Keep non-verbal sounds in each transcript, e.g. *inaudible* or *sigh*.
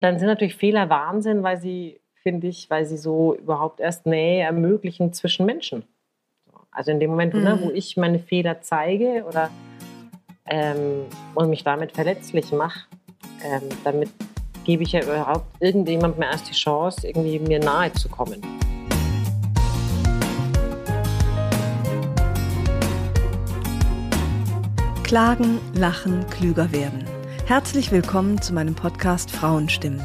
Dann sind natürlich Fehler Wahnsinn, weil sie, finde ich, weil sie so überhaupt erst Nähe ermöglichen zwischen Menschen. Also in dem Moment, mhm. ne, wo ich meine Fehler zeige oder ähm, und mich damit verletzlich mache, ähm, damit gebe ich ja überhaupt irgendjemandem erst die Chance, irgendwie mir nahe zu kommen. Klagen, lachen, klüger werden. Herzlich willkommen zu meinem Podcast Frauenstimmen.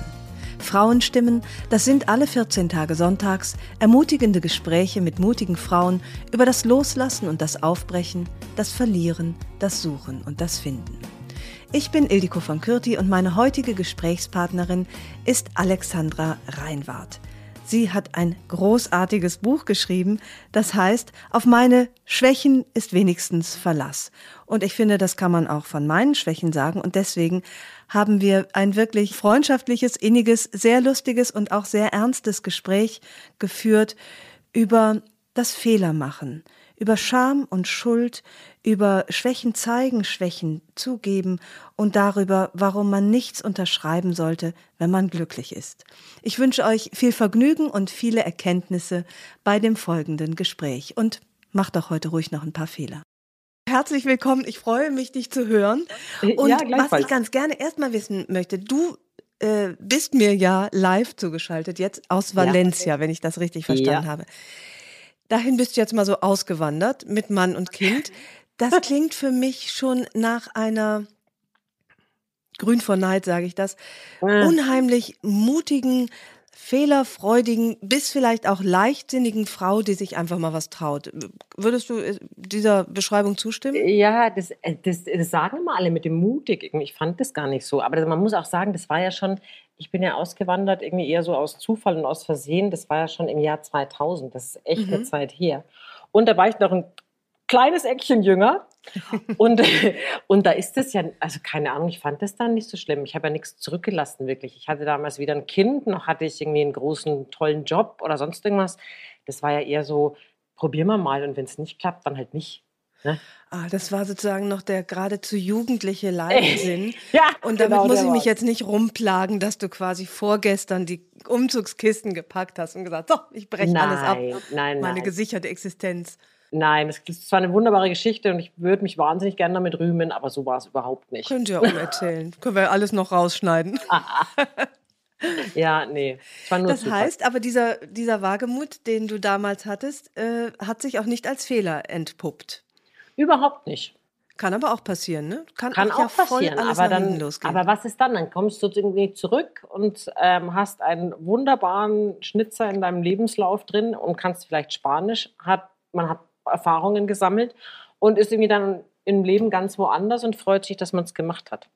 Frauenstimmen, das sind alle 14 Tage sonntags ermutigende Gespräche mit mutigen Frauen über das Loslassen und das Aufbrechen, das Verlieren, das Suchen und das Finden. Ich bin Ildiko von Kürti und meine heutige Gesprächspartnerin ist Alexandra Reinwart. Sie hat ein großartiges Buch geschrieben, das heißt, auf meine Schwächen ist wenigstens Verlass. Und ich finde, das kann man auch von meinen Schwächen sagen. Und deswegen haben wir ein wirklich freundschaftliches, inniges, sehr lustiges und auch sehr ernstes Gespräch geführt über das Fehlermachen, über Scham und Schuld, über Schwächen zeigen, Schwächen zugeben und darüber, warum man nichts unterschreiben sollte, wenn man glücklich ist. Ich wünsche euch viel Vergnügen und viele Erkenntnisse bei dem folgenden Gespräch und macht doch heute ruhig noch ein paar Fehler. Herzlich willkommen, ich freue mich, dich zu hören. Und ja, was ich ganz gerne erstmal wissen möchte, du äh, bist mir ja live zugeschaltet, jetzt aus Valencia, ja. wenn ich das richtig verstanden ja. habe dahin bist du jetzt mal so ausgewandert mit Mann und Kind. Das *laughs* klingt für mich schon nach einer grün vor Neid, sage ich das, unheimlich mutigen, fehlerfreudigen, bis vielleicht auch leichtsinnigen Frau, die sich einfach mal was traut. Würdest du äh, dieser Beschreibung zustimmen? Ja, das, äh, das, das sagen immer alle mit dem mutig. Ich fand das gar nicht so. Aber man muss auch sagen, das war ja schon, ich bin ja ausgewandert, irgendwie eher so aus Zufall und aus Versehen. Das war ja schon im Jahr 2000. Das ist echt mhm. eine Zeit her. Und da war ich noch ein kleines Eckchen jünger. *laughs* und, und da ist es ja, also keine Ahnung, ich fand das dann nicht so schlimm. Ich habe ja nichts zurückgelassen, wirklich. Ich hatte damals wieder ein Kind, noch hatte ich irgendwie einen großen, tollen Job oder sonst irgendwas. Das war ja eher so, probieren wir mal und wenn es nicht klappt, dann halt nicht. Ne? Ah, das war sozusagen noch der geradezu jugendliche *laughs* Leitsinn. ja, und damit genau, muss ich mich jetzt nicht rumplagen, dass du quasi vorgestern die Umzugskisten gepackt hast und gesagt, so, ich breche alles ab. Nein, Meine nein. gesicherte Existenz. Nein, es ist zwar eine wunderbare Geschichte und ich würde mich wahnsinnig gerne damit rühmen, aber so war es überhaupt nicht. Könnt ihr auch erzählen. *laughs* Können wir alles noch rausschneiden. *laughs* ja, nee. das super. heißt, aber dieser, dieser Wagemut, den du damals hattest, äh, hat sich auch nicht als Fehler entpuppt. Überhaupt nicht. Kann aber auch passieren, ne? Kann, Kann auch, ja passieren, aber dann, aber was ist dann? Dann kommst du irgendwie zurück und ähm, hast einen wunderbaren Schnitzer in deinem Lebenslauf drin und kannst vielleicht Spanisch. Hat, man hat Erfahrungen gesammelt und ist irgendwie dann im Leben ganz woanders und freut sich, dass man es gemacht hat.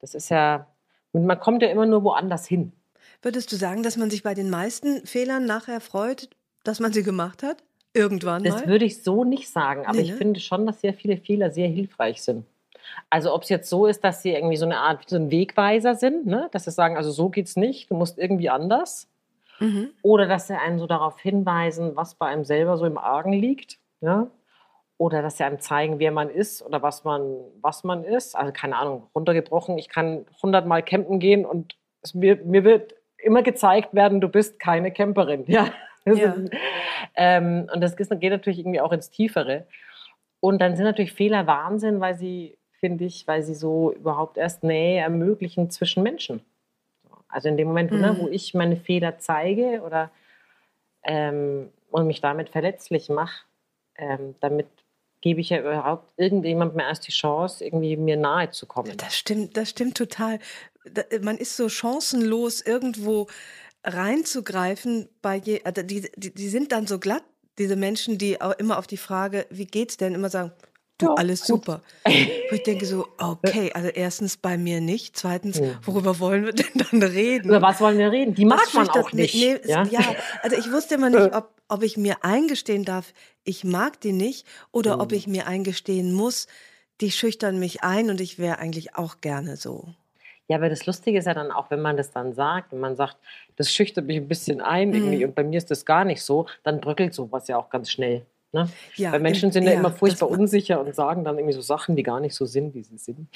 Das ist ja, man kommt ja immer nur woanders hin. Würdest du sagen, dass man sich bei den meisten Fehlern nachher freut, dass man sie gemacht hat? Irgendwann mal? Das würde ich so nicht sagen, aber nee, ne? ich finde schon, dass sehr viele Fehler sehr hilfreich sind. Also ob es jetzt so ist, dass sie irgendwie so eine Art, so ein Wegweiser sind, ne? dass sie sagen, also so geht's nicht, du musst irgendwie anders. Mhm. Oder dass sie einen so darauf hinweisen, was bei einem selber so im Argen liegt. Ja? Oder dass sie einem zeigen, wer man ist oder was man, was man ist. Also keine Ahnung, runtergebrochen, ich kann hundertmal campen gehen und es, mir, mir wird immer gezeigt werden, du bist keine Camperin. *laughs* Ja? Ja. ähm, und das geht natürlich irgendwie auch ins Tiefere. Und dann sind natürlich Fehler Wahnsinn, weil sie, finde ich, weil sie so überhaupt erst Nähe ermöglichen zwischen Menschen. Also in dem Moment, mhm. ne, wo ich meine Fehler zeige oder ähm, und mich damit verletzlich mache, ähm, damit gebe ich ja überhaupt irgendjemandem erst die Chance, irgendwie mir nahe zu kommen. Das stimmt, das stimmt total. Man ist so chancenlos irgendwo reinzugreifen bei je, also die, die, die sind dann so glatt, diese Menschen, die auch immer auf die Frage, wie geht's denn, immer sagen, du, ja, alles gut. super. *laughs* Wo ich denke so, okay, also erstens bei mir nicht, zweitens, worüber wollen wir denn dann reden? Über was wollen wir reden? Die mag man auch nicht. Nee, ja? ja? also ich wusste immer nicht, ob, ob ich mir eingestehen darf, ich mag die nicht, oder mhm. ob ich mir eingestehen muss, die schüchtern mich ein und ich wäre eigentlich auch gerne so. Ja, aber das Lustige ist ja dann auch, wenn man das dann sagt, wenn man sagt, das schüchtert mich ein bisschen ein mhm. irgendwie und bei mir ist das gar nicht so, dann bröckelt sowas ja auch ganz schnell. Ne? Ja, Weil Menschen sind ja, ja immer furchtbar unsicher und sagen dann irgendwie so Sachen, die gar nicht so sind, wie sie sind.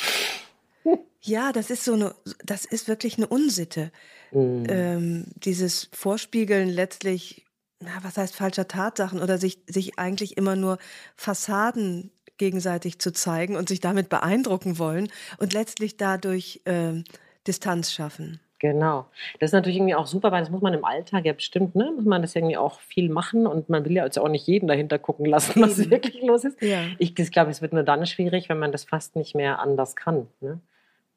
*laughs* Ja, das ist so eine, das ist wirklich eine Unsitte. mhm. ähm, dieses Vorspiegeln letztlich, na, was heißt falscher Tatsachen oder sich, sich eigentlich immer nur Fassaden gegenseitig zu zeigen und sich damit beeindrucken wollen und letztlich dadurch äh, Distanz schaffen. Genau. Das ist natürlich irgendwie auch super, weil das muss man im Alltag ja bestimmt, ne, muss man das irgendwie auch viel machen und man will ja jetzt auch nicht jeden dahinter gucken lassen, was Eben. wirklich los ist. Ja. Ich, glaube, es wird nur dann schwierig, wenn man das fast nicht mehr anders kann. Ne?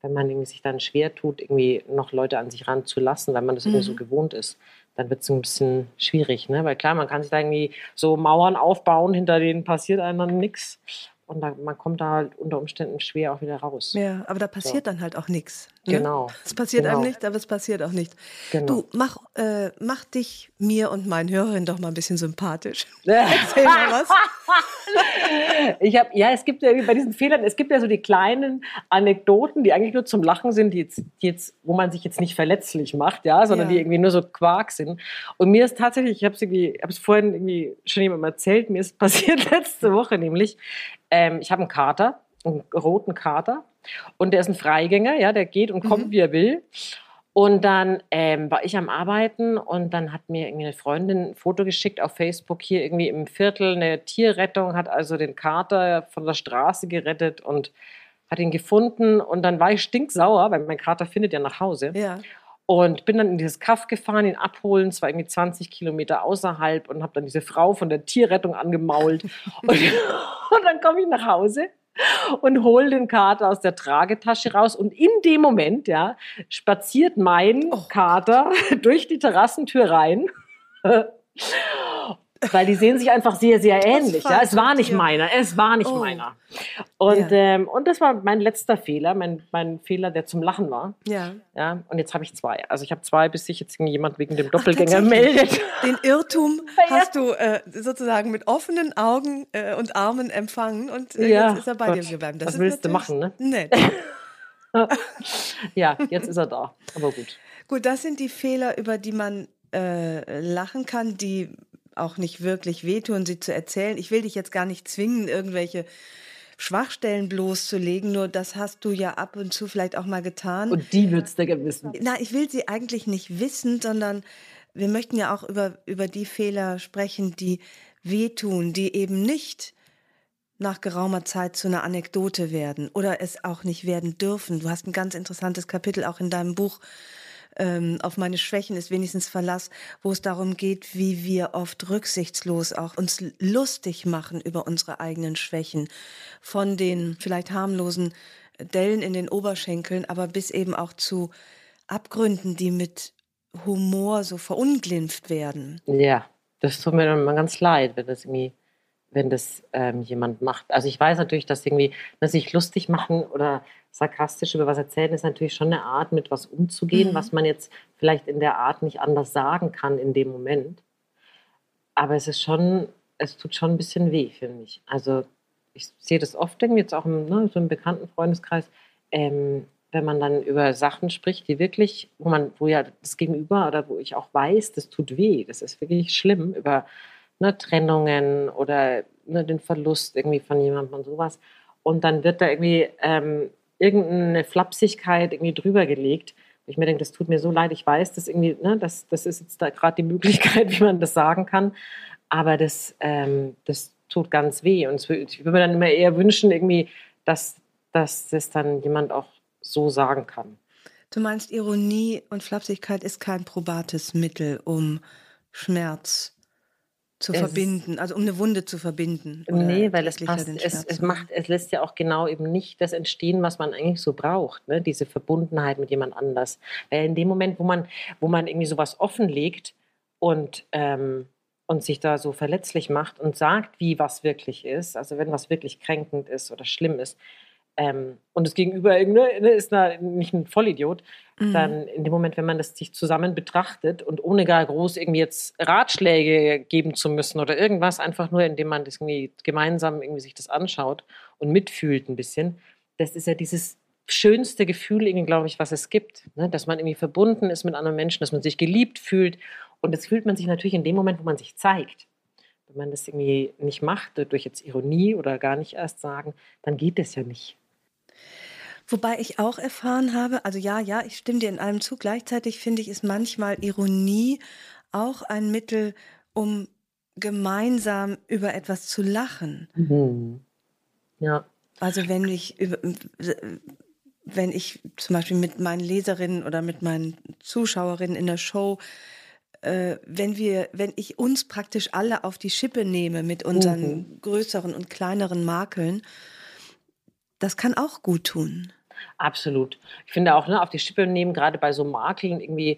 Wenn man irgendwie sich dann schwer tut, irgendwie noch Leute an sich ranzulassen, weil man das mhm. irgendwie so gewohnt ist, dann wird es ein bisschen schwierig, ne? Weil klar, man kann sich da irgendwie so Mauern aufbauen, hinter denen passiert einem dann nichts und da, man kommt da halt unter Umständen schwer auch wieder raus. Ja, aber da passiert so. dann halt auch nichts. Ne? Genau. Es passiert genau. einem nicht, aber es passiert auch nicht. Genau. Du, mach, äh, mach dich mir und meinen Hörerinnen doch mal ein bisschen sympathisch. *laughs* Erzähl mal was. ich hab, ja, es gibt ja bei diesen Fehlern, es gibt ja so die kleinen Anekdoten, die eigentlich nur zum Lachen sind, die jetzt, die jetzt wo man sich jetzt nicht verletzlich macht, ja, sondern ja. die irgendwie nur so Quark sind. Und mir ist tatsächlich, ich habe es irgendwie, habe es vorhin irgendwie schon jemandem erzählt, mir ist *laughs* passiert letzte Woche nämlich, ähm, ich habe einen Kater, einen roten Kater. Und der ist ein Freigänger, ja, der geht und kommt, mhm. wie er will. Und dann ähm, war ich am Arbeiten und dann hat mir irgendwie eine Freundin ein Foto geschickt auf Facebook hier irgendwie im Viertel eine Tierrettung, hat also den Kater von der Straße gerettet und hat ihn gefunden. Und dann war ich stinksauer, weil mein Kater findet ja nach Hause. Ja. Und bin dann in dieses Kaff gefahren, ihn abholen, es war irgendwie 20 Kilometer außerhalb und habe dann diese Frau von der Tierrettung angemault. *laughs* und, und dann komme ich nach Hause und hole den Kater aus der Tragetasche raus. Und in dem Moment, ja, spaziert mein oh. Kater *laughs* durch die Terrassentür rein. Weil die sehen sich einfach sehr, sehr ähnlich. Ja. Es war nicht meiner, es war nicht oh. meiner. Und, ja. ähm, und das war mein letzter Fehler, mein, mein Fehler, der zum Lachen war. Ja. ja und jetzt habe ich zwei. Also ich habe zwei, bis sich jetzt jemand wegen dem Doppelgänger Ach, meldet. Den Irrtum *laughs* ja. hast du äh, sozusagen mit offenen Augen äh, und Armen empfangen und äh, jetzt ist er bei Gott. dir geblieben. Das Was willst du machen, ne? Nett. *laughs* ja, jetzt ist er da. Aber gut. Gut, das sind die Fehler, über die man äh, lachen kann, die auch nicht wirklich wehtun, sie zu erzählen. Ich will dich jetzt gar nicht zwingen, irgendwelche Schwachstellen bloßzulegen, nur das hast du ja ab und zu vielleicht auch mal getan. Und die würdest du gerne wissen. Na, ich will sie eigentlich nicht wissen, sondern wir möchten ja auch über, über die Fehler sprechen, die wehtun, die eben nicht nach geraumer Zeit zu einer Anekdote werden oder es auch nicht werden dürfen. Du hast ein ganz interessantes Kapitel auch in deinem Buch ähm, auf meine Schwächen ist wenigstens Verlass, wo es darum geht, wie wir oft rücksichtslos auch uns lustig machen über unsere eigenen Schwächen. Von den vielleicht harmlosen Dellen in den Oberschenkeln, aber bis eben auch zu Abgründen, die mit Humor so verunglimpft werden. Ja, das tut mir dann mal ganz leid, wenn das irgendwie wenn das ähm, jemand macht. Also ich weiß natürlich, dass irgendwie dass sich lustig machen oder sarkastisch über was erzählen ist natürlich schon eine Art, mit was umzugehen, mhm. was man jetzt vielleicht in der Art nicht anders sagen kann in dem Moment. Aber es ist schon, es tut schon ein bisschen weh, finde ich. Also ich sehe das oft irgendwie jetzt auch im, ne, so im bekannten Freundeskreis, ähm, wenn man dann über Sachen spricht, die wirklich, wo man, wo ja das Gegenüber oder wo ich auch weiß, das tut weh, das ist wirklich schlimm, über ne, Trennungen oder ne, den Verlust irgendwie von jemandem und sowas. Und dann wird da irgendwie ähm, irgendeine Flapsigkeit irgendwie drüber gelegt. Ich mir denke, das tut mir so leid, ich weiß, dass irgendwie, ne, das, das ist jetzt da gerade die Möglichkeit, *laughs* wie man das sagen kann. Aber das, ähm, das tut ganz weh. Und ich würde mir dann immer eher wünschen, irgendwie, dass, dass das dann jemand auch so sagen kann. Du meinst, Ironie und Flapsigkeit ist kein probates Mittel, um Schmerz zu es verbinden, also um eine Wunde zu verbinden. Nee, weil es passt, es, es, macht, es lässt ja auch genau eben nicht das entstehen, was man eigentlich so braucht, ne? diese Verbundenheit mit jemand anders. Weil in dem Moment, wo man, wo man irgendwie sowas offenlegt und, ähm, und sich da so verletzlich macht und sagt, wie was wirklich ist, also wenn was wirklich kränkend ist oder schlimm ist, ähm, und das Gegenüber ne, ist da nicht ein Vollidiot, mhm. dann in dem Moment, wenn man das sich zusammen betrachtet und ohne gar groß irgendwie jetzt Ratschläge geben zu müssen oder irgendwas, einfach nur, indem man das irgendwie gemeinsam irgendwie sich das anschaut und mitfühlt ein bisschen, das ist ja dieses schönste Gefühl, irgendwie, glaube ich, was es gibt. Ne? Dass man irgendwie verbunden ist mit anderen Menschen, dass man sich geliebt fühlt. Und das fühlt man sich natürlich in dem Moment, wo man sich zeigt. Wenn man das irgendwie nicht macht, durch jetzt Ironie oder gar nicht erst sagen, dann geht das ja nicht. Wobei ich auch erfahren habe, also ja, ja, ich stimme dir in allem zu. Gleichzeitig finde ich, ist manchmal Ironie auch ein Mittel, um gemeinsam über etwas zu lachen. Mhm. Ja. Also wenn ich über, wenn ich zum Beispiel mit meinen Leserinnen oder mit meinen Zuschauerinnen in der Show, äh, wenn wir, wenn ich uns praktisch alle auf die Schippe nehme mit unseren mhm. größeren und kleineren Makeln, das kann auch gut tun. Absolut. Ich finde auch, ne, auf die Schippe nehmen, gerade bei so Makeln irgendwie,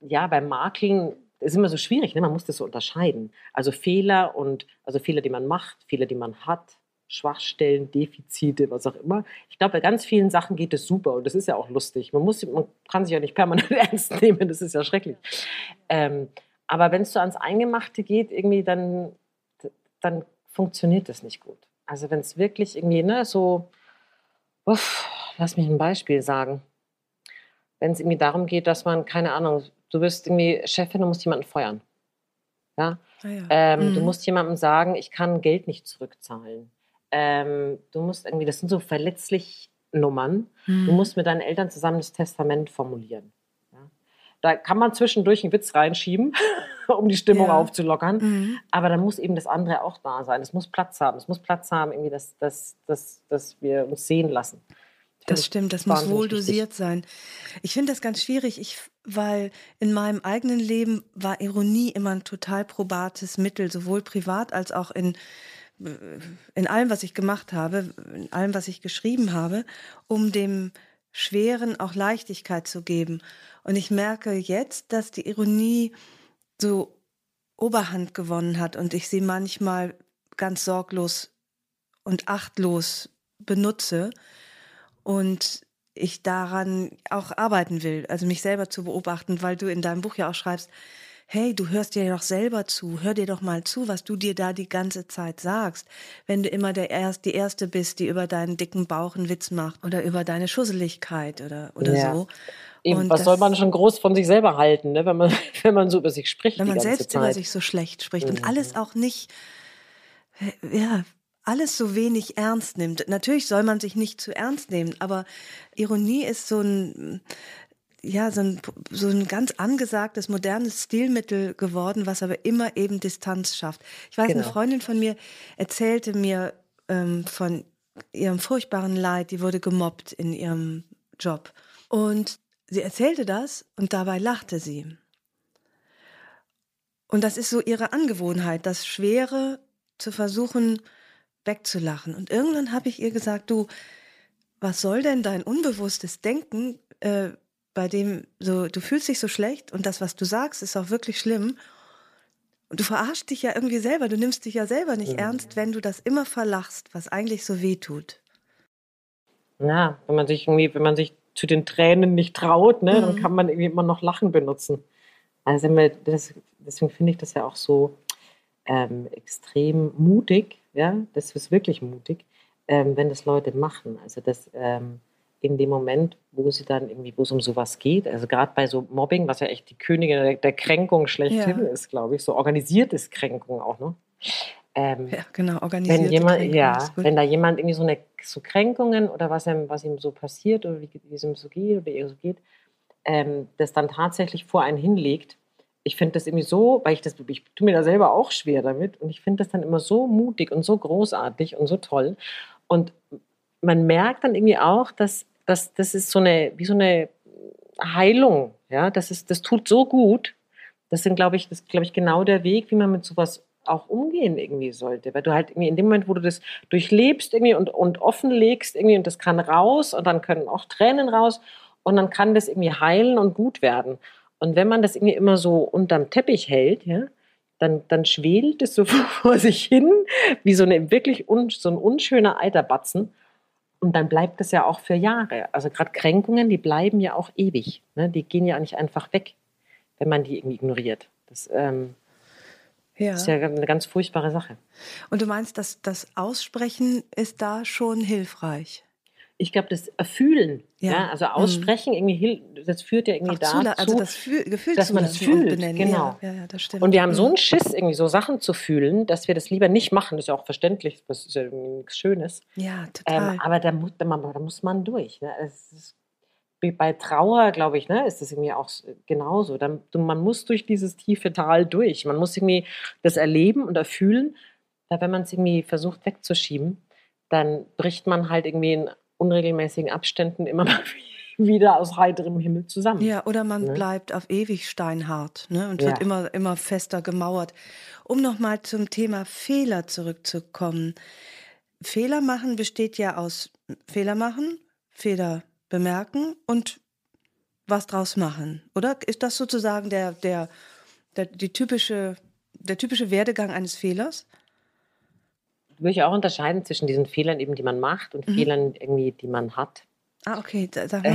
ja, bei Makeln ist immer so schwierig, ne? man muss das so unterscheiden. Also Fehler und, also Fehler, die man macht, Fehler, die man hat, Schwachstellen, Defizite, was auch immer. Ich glaube, bei ganz vielen Sachen geht es super und das ist ja auch lustig. Man, muss, man kann sich ja nicht permanent *laughs* ernst nehmen, das ist ja schrecklich. Ähm, aber wenn es so ans Eingemachte geht, irgendwie, dann, dann funktioniert das nicht gut. Also wenn es wirklich irgendwie, ne, so, uff, lass mich ein Beispiel sagen. Wenn es irgendwie darum geht, dass man, keine Ahnung, du bist irgendwie Chefin und musst jemanden feuern. Ja? Ah ja. Ähm, mhm. Du musst jemandem sagen, ich kann Geld nicht zurückzahlen. Ähm, du musst irgendwie, das sind so verletzlich Nummern. Mhm. Du musst mit deinen Eltern zusammen das Testament formulieren. Da kann man zwischendurch einen Witz reinschieben, *laughs* um die Stimmung ja. aufzulockern. Mhm. Aber dann muss eben das andere auch da sein. Es muss Platz haben. Es muss Platz haben, irgendwie, dass, dass, dass, dass wir uns sehen lassen. Das stimmt, das muss wohl dosiert sein. Ich finde das ganz schwierig, ich, weil in meinem eigenen Leben war Ironie immer ein total probates Mittel, sowohl privat als auch in, in allem, was ich gemacht habe, in allem, was ich geschrieben habe, um dem Schweren auch Leichtigkeit zu geben. Und ich merke jetzt, dass die Ironie so Oberhand gewonnen hat und ich sie manchmal ganz sorglos und achtlos benutze und ich daran auch arbeiten will, also mich selber zu beobachten, weil du in deinem Buch ja auch schreibst, hey, du hörst dir doch selber zu, hör dir doch mal zu, was du dir da die ganze Zeit sagst, wenn du immer der Erst, die Erste bist, die über deinen dicken Bauch einen Witz macht oder über deine Schusseligkeit oder, oder ja. so. Eben, was das, soll man schon groß von sich selber halten, ne? wenn, man, *laughs* wenn man so über sich spricht? Wenn man selbst Zeit. über sich so schlecht spricht mhm. und alles auch nicht, ja, alles so wenig ernst nimmt. Natürlich soll man sich nicht zu ernst nehmen, aber Ironie ist so ein, ja, so ein, so ein ganz angesagtes, modernes Stilmittel geworden, was aber immer eben Distanz schafft. Ich weiß, genau. eine Freundin von mir erzählte mir ähm, von ihrem furchtbaren Leid, die wurde gemobbt in ihrem Job. Und sie erzählte das und dabei lachte sie. Und das ist so ihre Angewohnheit, das Schwere zu versuchen, wegzulachen. Und irgendwann habe ich ihr gesagt, du, was soll denn dein unbewusstes Denken, äh, bei dem so, du fühlst dich so schlecht und das, was du sagst, ist auch wirklich schlimm. Und du verarschst dich ja irgendwie selber, du nimmst dich ja selber nicht mhm. ernst, wenn du das immer verlachst, was eigentlich so weh tut. Ja, wenn man sich irgendwie, wenn man sich zu den Tränen nicht traut, ne, mhm. dann kann man irgendwie immer noch Lachen benutzen. Also das, deswegen finde ich das ja auch so ähm, extrem mutig, ja, das ist wirklich mutig, ähm, wenn das Leute machen. Also das ähm, in dem Moment, wo sie dann irgendwie, wo es um sowas geht, also gerade bei so Mobbing, was ja echt die Königin der, der Kränkung schlechthin ja. ist, glaube ich, so organisiertes Kränkung auch, ne? Ähm, ja, genau, organisierte wenn jemand, Kränkung, Ja, wenn da jemand irgendwie so eine so Kränkungen oder was ihm, was ihm so passiert oder wie, wie es ihm so geht oder ihr so geht, ähm, das dann tatsächlich vor einen hinlegt, ich finde das irgendwie so, weil ich das, ich tue mir da selber auch schwer damit und ich finde das dann immer so mutig und so großartig und so toll. Und man merkt dann irgendwie auch, dass, dass das ist so eine, wie so eine Heilung, ja, das ist, das tut so gut. Das sind, glaube ich, das glaube ich genau der Weg, wie man mit sowas auch umgehen irgendwie sollte, weil du halt irgendwie in dem Moment, wo du das durchlebst irgendwie und, und offenlegst irgendwie und das kann raus und dann können auch Tränen raus und dann kann das irgendwie heilen und gut werden. Und wenn man das irgendwie immer so unterm Teppich hält, ja, dann, dann schwelt es so *laughs* vor sich hin, wie so, eine, wirklich un, so ein unschöner alter Batzen. Und dann bleibt es ja auch für Jahre. Also gerade Kränkungen, die bleiben ja auch ewig. Ne? Die gehen ja nicht einfach weg, wenn man die irgendwie ignoriert. Das ähm, ja. ist ja eine ganz furchtbare Sache. Und du meinst, dass das Aussprechen ist da schon hilfreich? Ich glaube, das Erfühlen, ja. ja also mhm. aussprechen, mhm. irgendwie, das führt ja irgendwie dazu, also das Gefühl dass man es fühlt. Genau. Ja, ja, das stimmt. Und wir haben so einen Schiss, irgendwie so Sachen zu fühlen, dass wir das lieber nicht machen. Das ist ja auch verständlich, das ist ja nichts Schönes. Ja, total. Ähm, aber da muss, da, da muss man durch. Ne? Ist, bei Trauer, glaube ich, ne, ist das irgendwie auch genauso. Dann, man muss durch dieses tiefe Tal durch. Man muss irgendwie das erleben und erfühlen. Da, wenn man es irgendwie versucht wegzuschieben, dann bricht man halt irgendwie in unregelmäßigen Abständen immer *laughs* mal wieder aus heiterem Himmel zusammen. Ja, oder man ne? bleibt auf ewig steinhart ne, und ja. wird immer, immer fester gemauert. Um nochmal zum Thema Fehler zurückzukommen. Fehler machen besteht ja aus Fehler machen, Fehler bemerken und was draus machen, oder? Ist das sozusagen der, der, der, die typische, der typische Werdegang eines Fehlers? Würde ich auch unterscheiden zwischen diesen Fehlern, eben, die man macht und mhm. Fehlern, irgendwie, die man hat. Ah, okay. Sag *laughs* mal.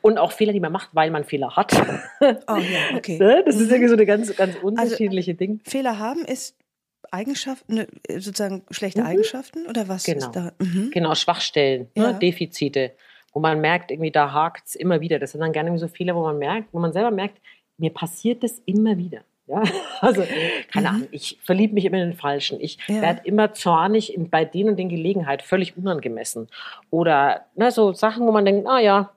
und auch Fehler, die man macht, weil man Fehler hat. Oh ja, *laughs* okay. Ne? Das ist mhm. irgendwie so eine ganz, ganz also, unterschiedliche also, Ding. Fehler haben ist Eigenschaften, ne, sozusagen schlechte mhm. Eigenschaften oder was genau. ist da? Mhm. Genau, Schwachstellen, ne? ja. ne? Defizite wo man merkt, irgendwie da hakt es immer wieder. Das sind dann gerne so Fehler, wo man merkt, wo man selber merkt, mir passiert das immer wieder. Ja, *laughs* also keine mhm. Ahnung, ich verliebe mich immer in den Falschen. Ich ja. werde immer zornig in, bei denen und den Gelegenheiten, völlig unangemessen. Oder ne, so Sachen, wo man denkt, ah ja,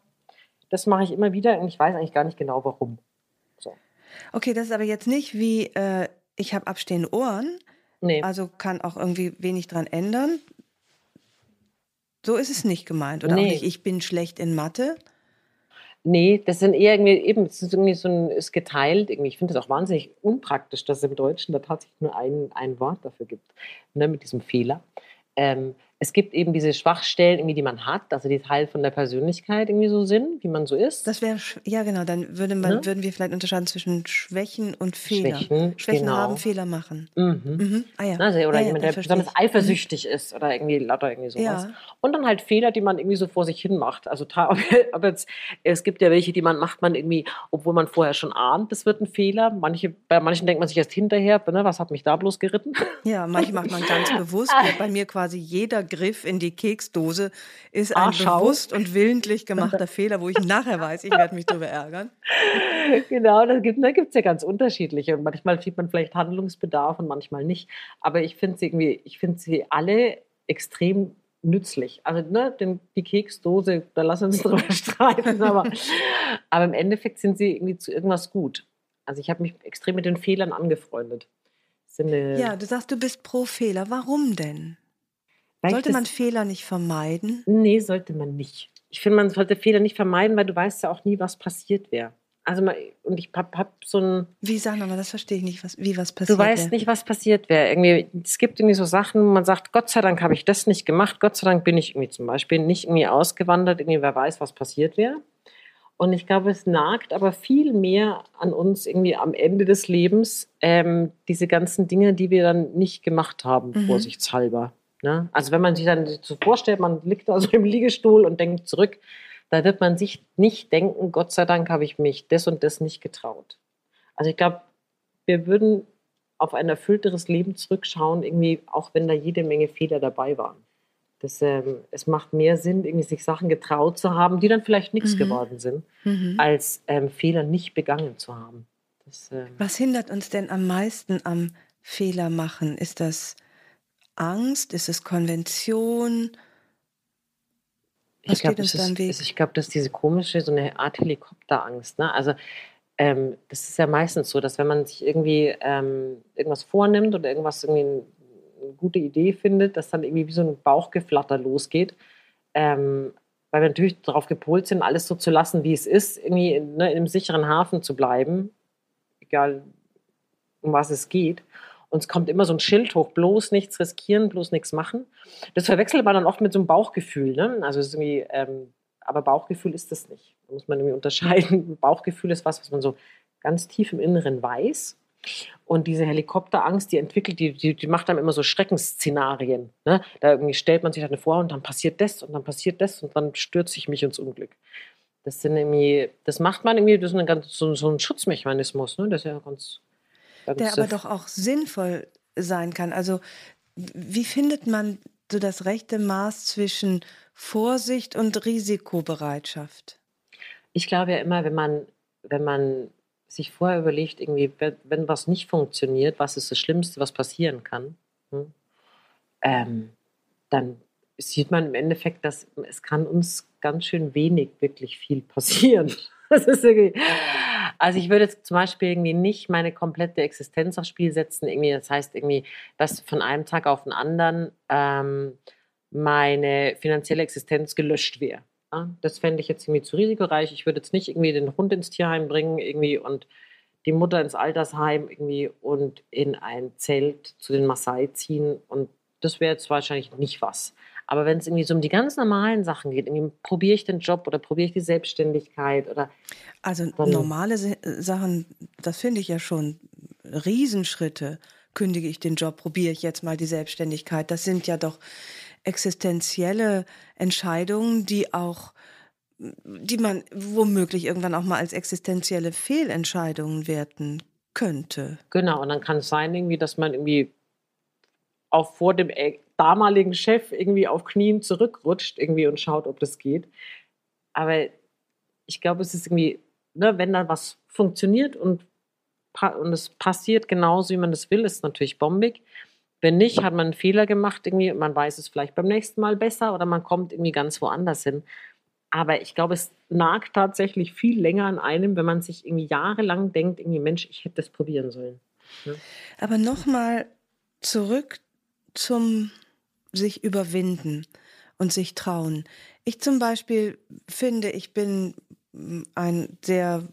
das mache ich immer wieder und ich weiß eigentlich gar nicht genau warum. So. Okay, das ist aber jetzt nicht wie, äh, ich habe abstehende Ohren. Nee. Also kann auch irgendwie wenig dran ändern. So ist es nicht gemeint, oder nee. auch nicht, ich bin schlecht in Mathe. Nee, das sind eher irgendwie, eben, es ist irgendwie so ein, ist geteilt irgendwie. Ich finde es auch wahnsinnig unpraktisch, dass es im Deutschen da tatsächlich nur ein, ein Wort dafür gibt, ne, mit diesem Fehler. Ähm, es gibt eben diese Schwachstellen, irgendwie, die man hat, also die Teil von der Persönlichkeit irgendwie so sind, wie man so ist. Das wäre, ja genau, dann würde man, ja? würden wir vielleicht unterscheiden zwischen Schwächen und Fehlern. Schwächen, Schwächen genau. haben, Fehler machen. Mhm. Mhm. Ah, ja. Also, oder ja, jemand, der besonders ich. eifersüchtig mhm. ist oder irgendwie lauter irgendwie sowas. Ja. Und dann halt Fehler, die man irgendwie so vor sich hin macht. Also aber *laughs* jetzt, es gibt ja welche, die man macht man irgendwie, obwohl man vorher schon ahnt, das wird ein Fehler. Manche, bei manchen denkt man sich erst hinterher, ne, was hat mich da bloß geritten? Ja, manche macht man ganz *laughs* bewusst. Bei mir quasi jeder Griff in die Keksdose ist ein Ach, bewusst und willentlich gemachter *laughs* Fehler, wo ich nachher weiß, ich werde mich darüber ärgern. Genau, da gibt es ja ganz unterschiedliche. Und manchmal sieht man vielleicht Handlungsbedarf und manchmal nicht. Aber ich finde sie irgendwie, ich finde sie alle extrem nützlich. Also ne, den, die Keksdose, da lassen wir uns *laughs* drüber streiten, aber, aber im Endeffekt sind sie irgendwie zu irgendwas gut. Also ich habe mich extrem mit den Fehlern angefreundet. ja, du sagst, du bist pro Fehler. Warum denn? Weil sollte man Fehler nicht vermeiden? Nee, sollte man nicht. Ich finde, man sollte Fehler nicht vermeiden, weil du weißt ja auch nie, was passiert wäre. Also und ich habe hab so ein. Wie sagen wir mal, das verstehe ich nicht, was, wie was passiert. Du weißt wär. nicht, was passiert wäre. Irgendwie, es gibt irgendwie so Sachen, wo man sagt, Gott sei Dank habe ich das nicht gemacht, Gott sei Dank bin ich irgendwie zum Beispiel nicht irgendwie ausgewandert, irgendwie wer weiß, was passiert wäre. Und ich glaube, es nagt aber viel mehr an uns irgendwie am Ende des Lebens, ähm, diese ganzen Dinge, die wir dann nicht gemacht haben, mhm. vorsichtshalber. Ne? Also wenn man sich dann so vorstellt, man liegt da so im Liegestuhl und denkt zurück, da wird man sich nicht denken, Gott sei Dank habe ich mich das und das nicht getraut. Also ich glaube, wir würden auf ein erfüllteres Leben zurückschauen, irgendwie, auch wenn da jede Menge Fehler dabei waren. Das, ähm, es macht mehr Sinn, irgendwie sich Sachen getraut zu haben, die dann vielleicht nichts mhm. geworden sind, mhm. als ähm, Fehler nicht begangen zu haben. Das, ähm, Was hindert uns denn am meisten am Fehler machen? Ist das Angst? Ist es Konvention? Was ich glaube, das, ist, ist, ich glaub, das ist diese komische, so eine Art Helikopterangst. Ne? Also ähm, das ist ja meistens so, dass wenn man sich irgendwie ähm, irgendwas vornimmt oder irgendwas irgendwie eine, eine gute Idee findet, dass dann irgendwie wie so ein Bauchgeflatter losgeht. Ähm, weil wir natürlich darauf gepolt sind, alles so zu lassen, wie es ist, irgendwie ne, in einem sicheren Hafen zu bleiben, egal um was es geht. Und es kommt immer so ein Schild hoch, bloß nichts riskieren, bloß nichts machen. Das verwechselt man dann oft mit so einem Bauchgefühl. Ne? Also irgendwie, ähm, aber Bauchgefühl ist das nicht. Da muss man irgendwie unterscheiden. *laughs* Bauchgefühl ist was, was man so ganz tief im Inneren weiß. Und diese Helikopterangst, die entwickelt, die, die, die macht dann immer so Schreckensszenarien. Ne? Da irgendwie stellt man sich dann vor und dann passiert das und dann passiert das und dann stürzt sich mich ins Unglück. Das sind irgendwie, das macht man irgendwie, das ist ein ganz, so, so ein Schutzmechanismus. Ne? Das ist ja ganz, der aber doch auch sinnvoll sein kann. Also wie findet man so das rechte Maß zwischen Vorsicht und Risikobereitschaft? Ich glaube ja immer, wenn man, wenn man sich vorher überlegt, irgendwie, wenn, wenn was nicht funktioniert, was ist das Schlimmste, was passieren kann, hm? ähm, dann sieht man im Endeffekt, dass es kann uns ganz schön wenig wirklich viel passieren. Das ist irgendwie, also ich würde jetzt zum Beispiel irgendwie nicht meine komplette Existenz aufs Spiel setzen. Irgendwie, das heißt irgendwie, dass von einem Tag auf den anderen ähm, meine finanzielle Existenz gelöscht wäre. Ja? Das fände ich jetzt irgendwie zu risikoreich. Ich würde jetzt nicht irgendwie den Hund ins Tierheim bringen irgendwie und die Mutter ins Altersheim irgendwie und in ein Zelt zu den Maasai ziehen. Und das wäre jetzt wahrscheinlich nicht was. Aber wenn es irgendwie so um die ganz normalen Sachen geht, irgendwie probiere ich den Job oder probiere ich die Selbstständigkeit oder. Also normale Sachen, das finde ich ja schon Riesenschritte. Kündige ich den Job, probiere ich jetzt mal die Selbstständigkeit. Das sind ja doch existenzielle Entscheidungen, die auch die man womöglich irgendwann auch mal als existenzielle Fehlentscheidungen werten könnte. Genau, und dann kann es sein, irgendwie, dass man irgendwie auch vor dem damaligen Chef irgendwie auf Knien zurückrutscht irgendwie und schaut, ob das geht. Aber ich glaube, es ist irgendwie, ne, wenn da was funktioniert und, und es passiert genauso, wie man das will, ist natürlich bombig. Wenn nicht, hat man einen Fehler gemacht irgendwie, man weiß es vielleicht beim nächsten Mal besser oder man kommt irgendwie ganz woanders hin. Aber ich glaube, es nagt tatsächlich viel länger an einem, wenn man sich irgendwie jahrelang denkt, irgendwie, Mensch, ich hätte das probieren sollen. Ja. Aber nochmal zurück zum sich überwinden und sich trauen. Ich zum Beispiel finde, ich bin ein sehr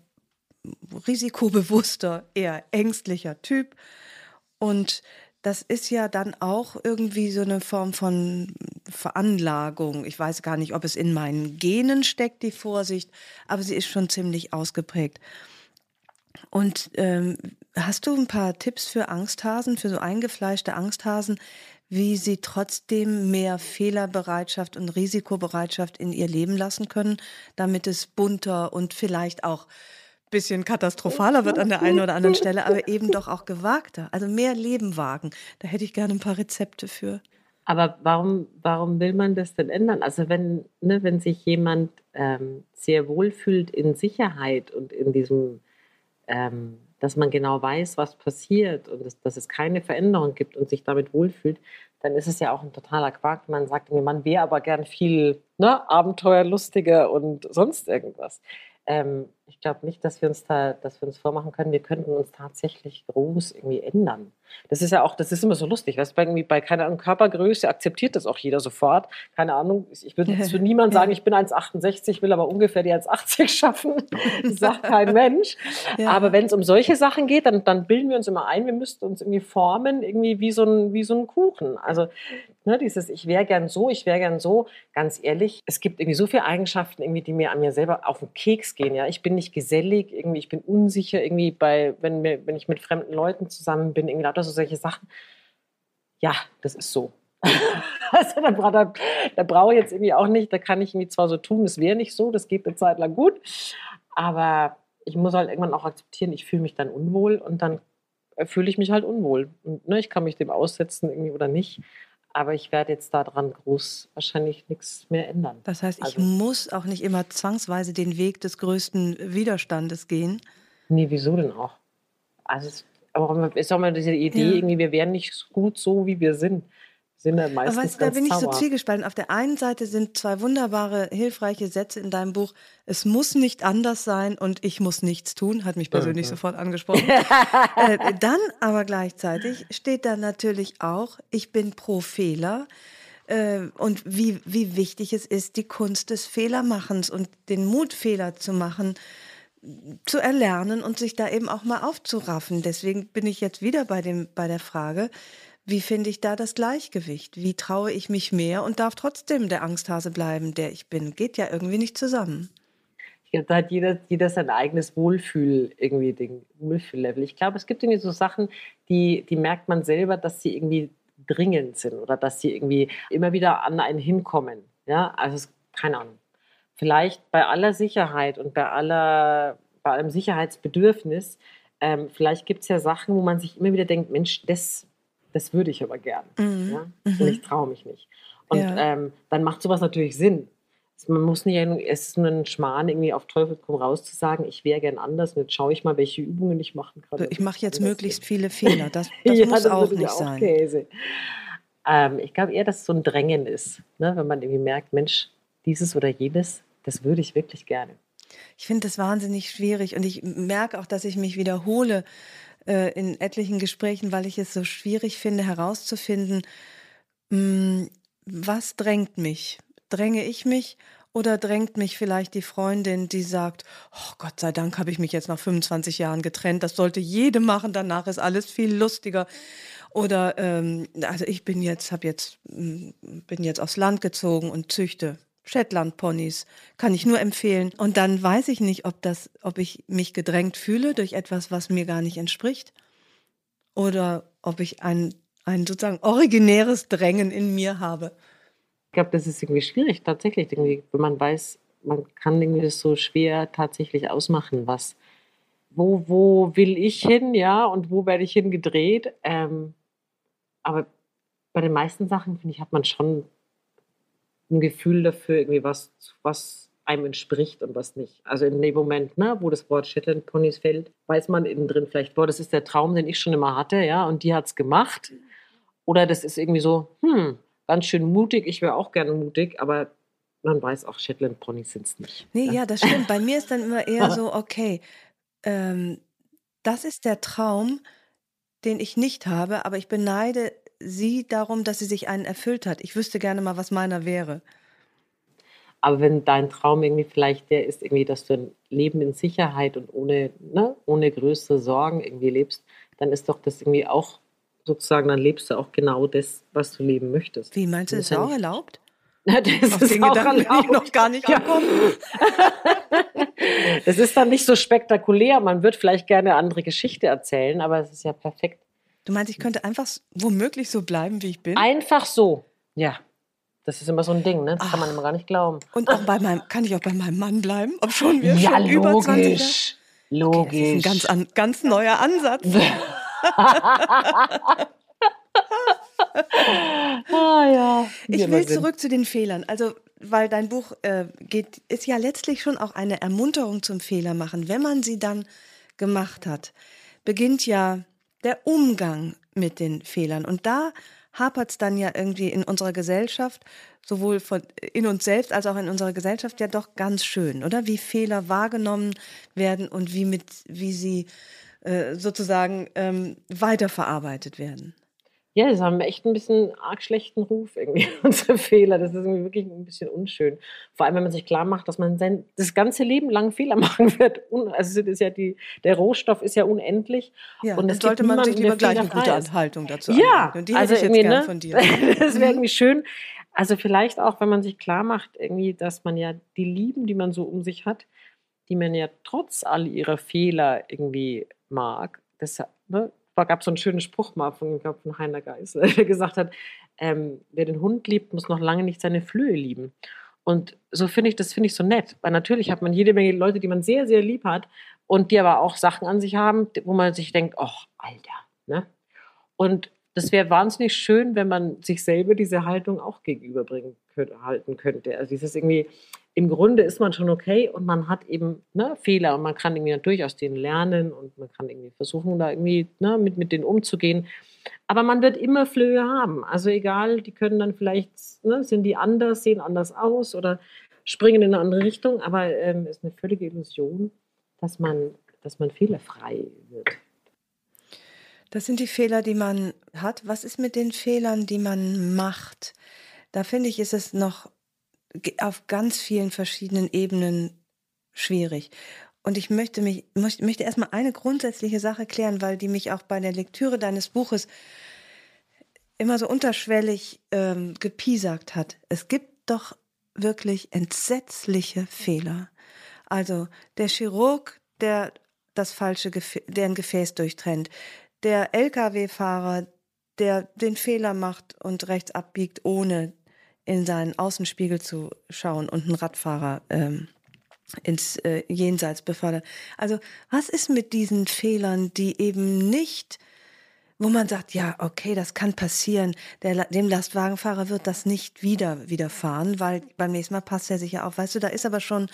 risikobewusster, eher ängstlicher Typ. Und das ist ja dann auch irgendwie so eine Form von Veranlagung. Ich weiß gar nicht, ob es in meinen Genen steckt, die Vorsicht, aber sie ist schon ziemlich ausgeprägt. Und ähm, hast du ein paar Tipps für Angsthasen, für so eingefleischte Angsthasen, wie sie trotzdem mehr Fehlerbereitschaft und Risikobereitschaft in ihr Leben lassen können, damit es bunter und vielleicht auch ein bisschen katastrophaler wird an der einen oder anderen Stelle, aber eben doch auch gewagter. Also mehr Leben wagen. Da hätte ich gerne ein paar Rezepte für. Aber warum, warum will man das denn ändern? Also wenn, ne, wenn sich jemand ähm, sehr wohl fühlt in Sicherheit und in diesem ähm, dass man genau weiß, was passiert und dass, dass, es keine Veränderung gibt und sich damit wohlfühlt, dann ist es ja auch ein totaler Quark. Man sagt, man wäre aber gern viel ne, abenteuerlustiger und sonst irgendwas. Ähm, ich glaube nicht, dass wir uns da, dass wir uns vormachen können, wir könnten uns tatsächlich groß irgendwie ändern. Das ist ja auch, das ist immer so lustig, weißt du, irgendwie bei keiner Körpergröße akzeptiert das auch jeder sofort. Keine Ahnung, ich würde für *laughs* niemanden sagen, ich bin 1,68, will aber ungefähr die 1,80 schaffen. *laughs* Das sagt kein Mensch. Ja. Aber wenn es um solche Sachen geht, dann, dann bilden wir uns immer ein, wir müssten uns irgendwie formen, irgendwie wie so ein, wie so ein Kuchen. Also ne, dieses, ich wäre gern so, ich wäre gern so, ganz ehrlich, es gibt irgendwie so viele Eigenschaften, irgendwie, die mir an mir selber auf den Keks gehen. Ja, ich bin nicht gesellig, irgendwie, ich bin unsicher, irgendwie bei, wenn, mir, wenn ich mit fremden Leuten zusammen bin, irgendwie lauter so solche Sachen. Ja, das ist so. *laughs* also da, da, da brauche ich jetzt irgendwie auch nicht, da kann ich irgendwie zwar so tun, es wäre nicht so, das geht eine Zeit lang gut, aber ich muss halt irgendwann auch akzeptieren, ich fühle mich dann unwohl und dann fühle ich mich halt unwohl. Und ne, ich kann mich dem aussetzen irgendwie oder nicht. Aber ich werde jetzt daran groß wahrscheinlich nichts mehr ändern. Das heißt, ich also, muss auch nicht immer zwangsweise den Weg des größten Widerstandes gehen. Nee, wieso denn auch? Also es ist auch mal diese Idee, ja. irgendwie, wir wären nicht gut so, wie wir sind sind dann meistens Aber weißt, da bin ich so zwiegespalten. Auf der einen Seite sind zwei wunderbare, hilfreiche Sätze in deinem Buch. Es muss nicht anders sein und ich muss nichts tun, hat mich persönlich mhm. sofort angesprochen. *laughs* äh, dann aber gleichzeitig steht da natürlich auch, ich bin pro Fehler äh, und wie, wie wichtig es ist, die Kunst des Fehlermachens und den Mut, Fehler zu machen, zu erlernen und sich da eben auch mal aufzuraffen. Deswegen bin ich jetzt wieder bei, dem, bei der Frage, wie finde ich da das Gleichgewicht? Wie traue ich mich mehr und darf trotzdem der Angsthase bleiben, der ich bin? Geht ja irgendwie nicht zusammen. Glaube, da hat jeder, jeder sein eigenes Wohlfühl, irgendwie, den Wohlfühllevel. Ich glaube, es gibt irgendwie so Sachen, die, die merkt man selber, dass sie irgendwie dringend sind oder dass sie irgendwie immer wieder an einen hinkommen. Ja, also, es, keine Ahnung. Vielleicht bei aller Sicherheit und bei aller, bei allem Sicherheitsbedürfnis, ähm, vielleicht gibt es ja Sachen, wo man sich immer wieder denkt, Mensch, das das würde ich aber gern. Mhm. Ja? Und mhm. ich traue mich nicht. Und ja. ähm, dann macht sowas natürlich Sinn. Man muss nicht, es ist ein Schmarrn, irgendwie auf Teufel komm raus zu sagen, ich wäre gern anders und jetzt schaue ich mal, welche Übungen ich machen kann. Ich mache jetzt möglichst viele Fehler. *laughs* Das, das ja, muss das auch nicht auch sein. Käse. Ähm, ich glaube eher, dass es so ein Drängen ist, ne? wenn man irgendwie merkt, Mensch, dieses oder jenes, das würde ich wirklich gerne. Ich finde das wahnsinnig schwierig und ich merke auch, dass ich mich wiederhole äh, in etlichen Gesprächen, weil ich es so schwierig finde herauszufinden, mh, hm, was drängt mich? Dränge ich mich oder drängt mich vielleicht die Freundin, die sagt, oh Gott sei Dank habe ich mich jetzt nach 25 Jahren getrennt, das sollte jede machen, danach ist alles viel lustiger. Oder ähm, also ich bin jetzt, habe jetzt, hm, bin jetzt aufs Land gezogen und züchte Shetland-Ponys. Kann ich nur empfehlen. Und dann weiß ich nicht, ob das, ob ich mich gedrängt fühle durch etwas, was mir gar nicht entspricht. Oder ob ich ein, ein sozusagen originäres Drängen in mir habe. Ich glaube, das ist irgendwie schwierig, tatsächlich, irgendwie, wenn man weiß, man kann irgendwie das so schwer tatsächlich ausmachen, was, wo, wo will ich hin, ja, und wo werde ich hingedreht. Ähm, aber bei den meisten Sachen, finde ich, hat man schon ein Gefühl dafür, irgendwie was, was einem entspricht und was nicht. Also in dem Moment, ne, wo das Wort Shetland Ponys fällt, weiß man innen drin vielleicht, boah, das ist der Traum, den ich schon immer hatte, ja, und die hat es gemacht. Oder das ist irgendwie so, hm, ganz schön mutig, ich wäre auch gerne mutig, aber man weiß auch, Shetland Ponys sind es nicht. Nee, ja. ja, das stimmt. Bei mir ist dann immer eher *laughs* so, okay, ähm, das ist der Traum, den ich nicht habe, aber ich beneide sie darum, dass sie sich einen erfüllt hat. Ich wüsste gerne mal, was meiner wäre. Aber wenn dein Traum irgendwie vielleicht der ist, irgendwie, dass du ein Leben in Sicherheit und ohne, ne, ohne größere Sorgen irgendwie lebst, dann ist doch das irgendwie auch sozusagen, dann lebst du auch genau das, was du leben möchtest. Wie meinst du, das ist auch erlaubt? *laughs* Na, das Auf ist den auch Gedanken erlaubt. noch gar nicht ja. *laughs* das ist dann nicht so spektakulär. Man wird vielleicht gerne eine andere Geschichte erzählen, aber es ist ja perfekt. Du meinst, ich könnte einfach womöglich so bleiben, wie ich bin? Einfach so, ja. Das ist immer so ein Ding, ne? Das Ach. kann man immer gar nicht glauben. Und auch bei meinem, kann ich auch bei meinem Mann bleiben? Ob schon wir ja, schon logisch. über 20 Jahre? Logisch. Okay, das ist ein ganz, an, ganz neuer Ansatz. *laughs* ah, ja. Ich will zurück zu den Fehlern. Also, weil dein Buch äh, geht, ist ja letztlich schon auch eine Ermunterung zum Fehler machen. Wenn man sie dann gemacht hat, beginnt ja der Umgang mit den Fehlern. Und da hapert es dann ja irgendwie in unserer Gesellschaft, sowohl von, in uns selbst als auch in unserer Gesellschaft, ja doch ganz schön, oder? Wie Fehler wahrgenommen werden und wie, mit, wie sie äh, sozusagen ähm, weiterverarbeitet werden. Ja, das haben echt ein bisschen arg schlechten Ruf irgendwie, *laughs* unsere Fehler. Das ist irgendwie wirklich ein bisschen unschön. Vor allem, wenn man sich klar macht, dass man sein, das ganze Leben lang Fehler *laughs* machen wird. Also ist ja die, der Rohstoff ist ja unendlich. Ja, und es sollte man sich lieber gleich eine gute Haltung dazu Ja, und die also ich jetzt gern ne? von dir. *laughs* das wäre irgendwie schön. Also vielleicht auch, wenn man sich klar macht, irgendwie, dass man ja die Lieben, die man so um sich hat, die man ja trotz all ihrer Fehler irgendwie mag, das, ne, gab so einen schönen Spruch mal von, ich glaube, von Heiner Geis, *laughs* der gesagt hat, ähm, wer den Hund liebt, muss noch lange nicht seine Flöhe lieben. Und so finde ich, das finde ich so nett, weil natürlich hat man jede Menge Leute, die man sehr, sehr lieb hat und die aber auch Sachen an sich haben, wo man sich denkt, ach, Alter, ne? Und das wäre wahnsinnig schön, wenn man sich selber diese Haltung auch gegenüberbringen könnte, halten könnte. Also dieses irgendwie, im Grunde ist man schon okay und man hat eben ne, Fehler und man kann irgendwie natürlich aus denen lernen und man kann irgendwie versuchen, da irgendwie ne, mit, mit denen umzugehen. Aber man wird immer Flöhe haben. Also egal, die können dann vielleicht, ne, sind die anders, sehen anders aus oder springen in eine andere Richtung, aber es ähm, ist eine völlige Illusion, dass man, dass man fehlerfrei wird. Das sind die Fehler, die man hat. Was ist mit den Fehlern, die man macht? Da finde ich, ist es noch auf ganz vielen verschiedenen Ebenen schwierig. Und ich möchte mich, möchte erstmal eine grundsätzliche Sache klären, weil die mich auch bei der Lektüre deines Buches immer so unterschwellig ähm, gepiesackt hat. Es gibt doch wirklich entsetzliche Fehler. Also der Chirurg, der das falsche, Gefä der ein Gefäß durchtrennt, der Lkw-Fahrer, der den Fehler macht und rechts abbiegt, ohne in seinen Außenspiegel zu schauen und einen Radfahrer ähm, ins äh, Jenseits befördert. Also was ist mit diesen Fehlern, die eben nicht wo man sagt, ja, okay, das kann passieren. Der, dem Lastwagenfahrer wird das nicht wieder widerfahren, weil beim nächsten Mal passt er sich ja auf. Weißt du, da ist aber schon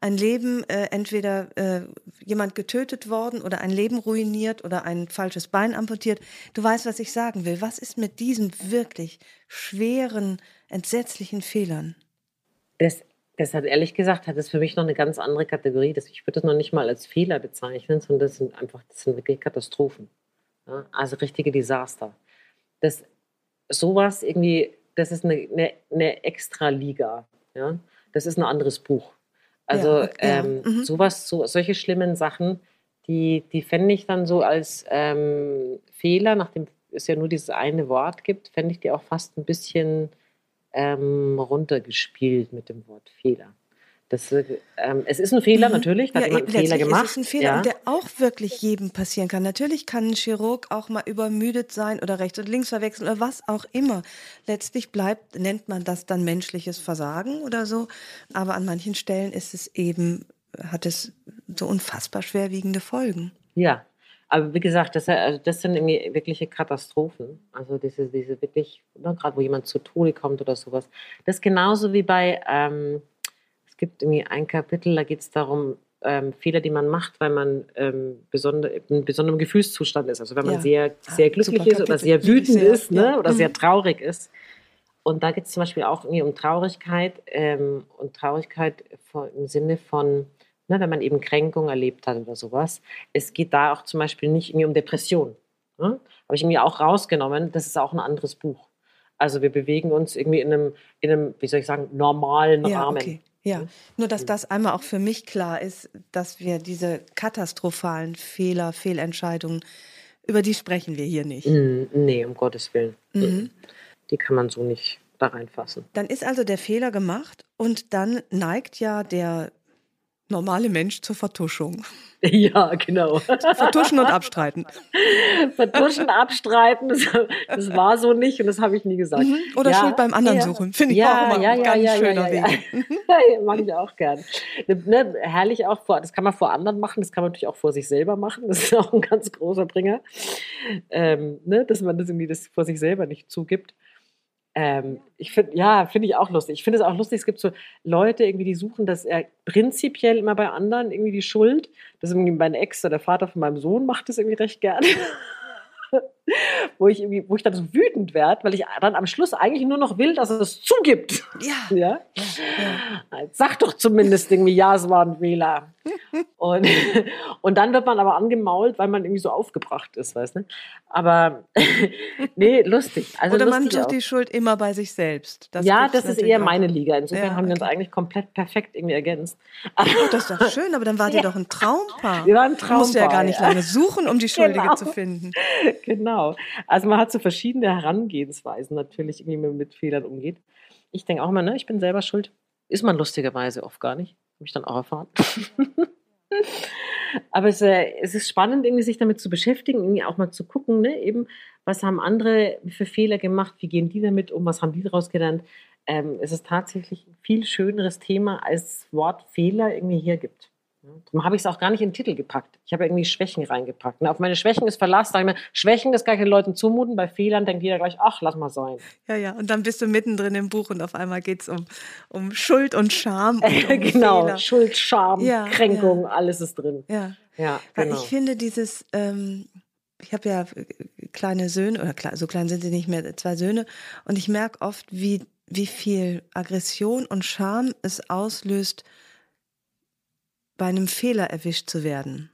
ein Leben, äh, entweder äh, jemand getötet worden oder ein Leben ruiniert oder ein falsches Bein amputiert. Du weißt, was ich sagen will. Was ist mit diesen wirklich schweren, entsetzlichen Fehlern? Das, das hat ehrlich gesagt, hat das für mich noch eine ganz andere Kategorie. Ich würde das noch nicht mal als Fehler bezeichnen, sondern das sind einfach, das sind wirklich Katastrophen. Ja? Also richtige Desaster. Das, sowas irgendwie, das ist eine, eine, eine Extraliga. Ja? Das ist ein anderes Buch. Also ja, okay, ähm, mhm. sowas, so, solche schlimmen Sachen, die, die fände ich dann so als ähm, Fehler, nachdem es ja nur dieses eine Wort gibt, fände ich die auch fast ein bisschen ähm, runtergespielt mit dem Wort Fehler. Das, ähm, es ist ein Fehler mhm. natürlich, da ja, hat jemand einen Fehler gemacht. Es ist ein Fehler, ja. der auch wirklich jedem passieren kann. Natürlich kann ein Chirurg auch mal übermüdet sein oder rechts und links verwechseln oder was auch immer. Letztlich bleibt, nennt man das dann menschliches Versagen oder so. Aber an manchen Stellen ist es eben, hat es so unfassbar schwerwiegende Folgen. Ja, aber wie gesagt, das, also das sind irgendwie wirkliche Katastrophen. Also diese, diese wirklich, ne, gerade wo jemand zu Tode kommt oder sowas. Das ist genauso wie bei, ähm, gibt irgendwie ein Kapitel, da geht es darum, ähm, Fehler, die man macht, weil man ähm, besonder, in besonderem Gefühlszustand ist. Also wenn man ja. sehr, ah, sehr glücklich ist oder sehr wütend sehr, ist ne? oder mhm. sehr traurig ist. Und da geht es zum Beispiel auch irgendwie um Traurigkeit ähm, und Traurigkeit im Sinne von, ne, wenn man eben Kränkung erlebt hat oder sowas. Es geht da auch zum Beispiel nicht irgendwie um Depression. Ne? Habe ich irgendwie auch rausgenommen. Das ist auch ein anderes Buch. Also wir bewegen uns irgendwie in einem, in einem wie soll ich sagen, normalen ja, Rahmen. Okay. Ja, nur dass das einmal auch für mich klar ist, dass wir diese katastrophalen Fehler, Fehlentscheidungen, über die sprechen wir hier nicht. Nee, um Gottes Willen. Mhm. Die kann man so nicht da reinfassen. Dann ist also der Fehler gemacht und dann neigt ja der normale Mensch zur Vertuschung. *laughs* Ja, genau. Vertuschen und abstreiten. Vertuschen, abstreiten, das, das, war so nicht und das habe ich nie gesagt. Mhm. Oder ja, Schuld beim anderen ja. suchen, finde ich ja, auch immer ja, ja, ganz ja, schöner ja, Weg. *laughs* Ja. Mag ich auch gern. Ne, herrlich auch, vor, das kann man vor anderen machen, das kann man natürlich auch vor sich selber machen, das ist auch ein ganz großer Bringer, ähm, ne, dass man das irgendwie das vor sich selber nicht zugibt. Ähm, ich finde, ja, finde ich auch lustig. Ich finde es auch lustig, es gibt so Leute irgendwie, die suchen das äh, prinzipiell immer bei anderen irgendwie die Schuld. Das ist irgendwie mein Ex, der Vater von meinem Sohn, macht das irgendwie recht gerne. *laughs* *laughs* wo ich irgendwie, wo ich dann so wütend werde, weil ich dann am Schluss eigentlich nur noch will, dass er es zugibt. Ja. *laughs* ja? ja. Sag doch zumindest irgendwie, ja, es war ein Fehler. *laughs* und, und dann wird man aber angemault, weil man irgendwie so aufgebracht ist, weißt du? Aber nee, lustig. Also Oder lustig man sucht auch. die Schuld immer bei sich selbst. Das ja, das ist eher meine Liga. Insofern ja, haben wir uns eigentlich komplett perfekt irgendwie ergänzt. Oh, das ist doch schön, aber dann wart ihr doch ein Traumpaar. Wir waren ein Traumpaar. Du musst ja gar nicht lange suchen, um die Schuldige genau. zu finden. Genau. Also man hat so verschiedene Herangehensweisen natürlich, wie man mit Fehlern umgeht. Ich denke auch immer, ne, ich bin selber schuld. Ist man lustigerweise oft gar nicht. Habe ich dann auch erfahren. *laughs* Aber es, äh, es, ist spannend, irgendwie sich damit zu beschäftigen, irgendwie auch mal zu gucken, ne, eben, was haben andere für Fehler gemacht, wie gehen die damit um, was haben die daraus gelernt. Ähm, es ist tatsächlich ein viel schöneres Thema, als Wort Fehler irgendwie hier gibt. Darum habe ich es auch gar nicht in den Titel gepackt. Ich habe irgendwie Schwächen reingepackt. Ne? Auf meine Schwächen ist Verlass. Sag ich mir, Schwächen, das kann ich den Leuten zumuten. Bei Fehlern denkt jeder gleich, ach, lass mal sein. Ja, ja. Und dann bist du mittendrin im Buch und auf einmal geht es um, um Schuld und Scham. Und *laughs* um genau, Fehler. Schuld, Scham, ja, Kränkung, ja. alles ist drin. Ja, ja genau. Ich finde dieses, ähm, ich habe ja kleine Söhne, oder so klein sind sie nicht mehr, zwei Söhne. Und ich merke oft, wie, wie viel Aggression und Scham es auslöst, bei einem Fehler erwischt zu werden.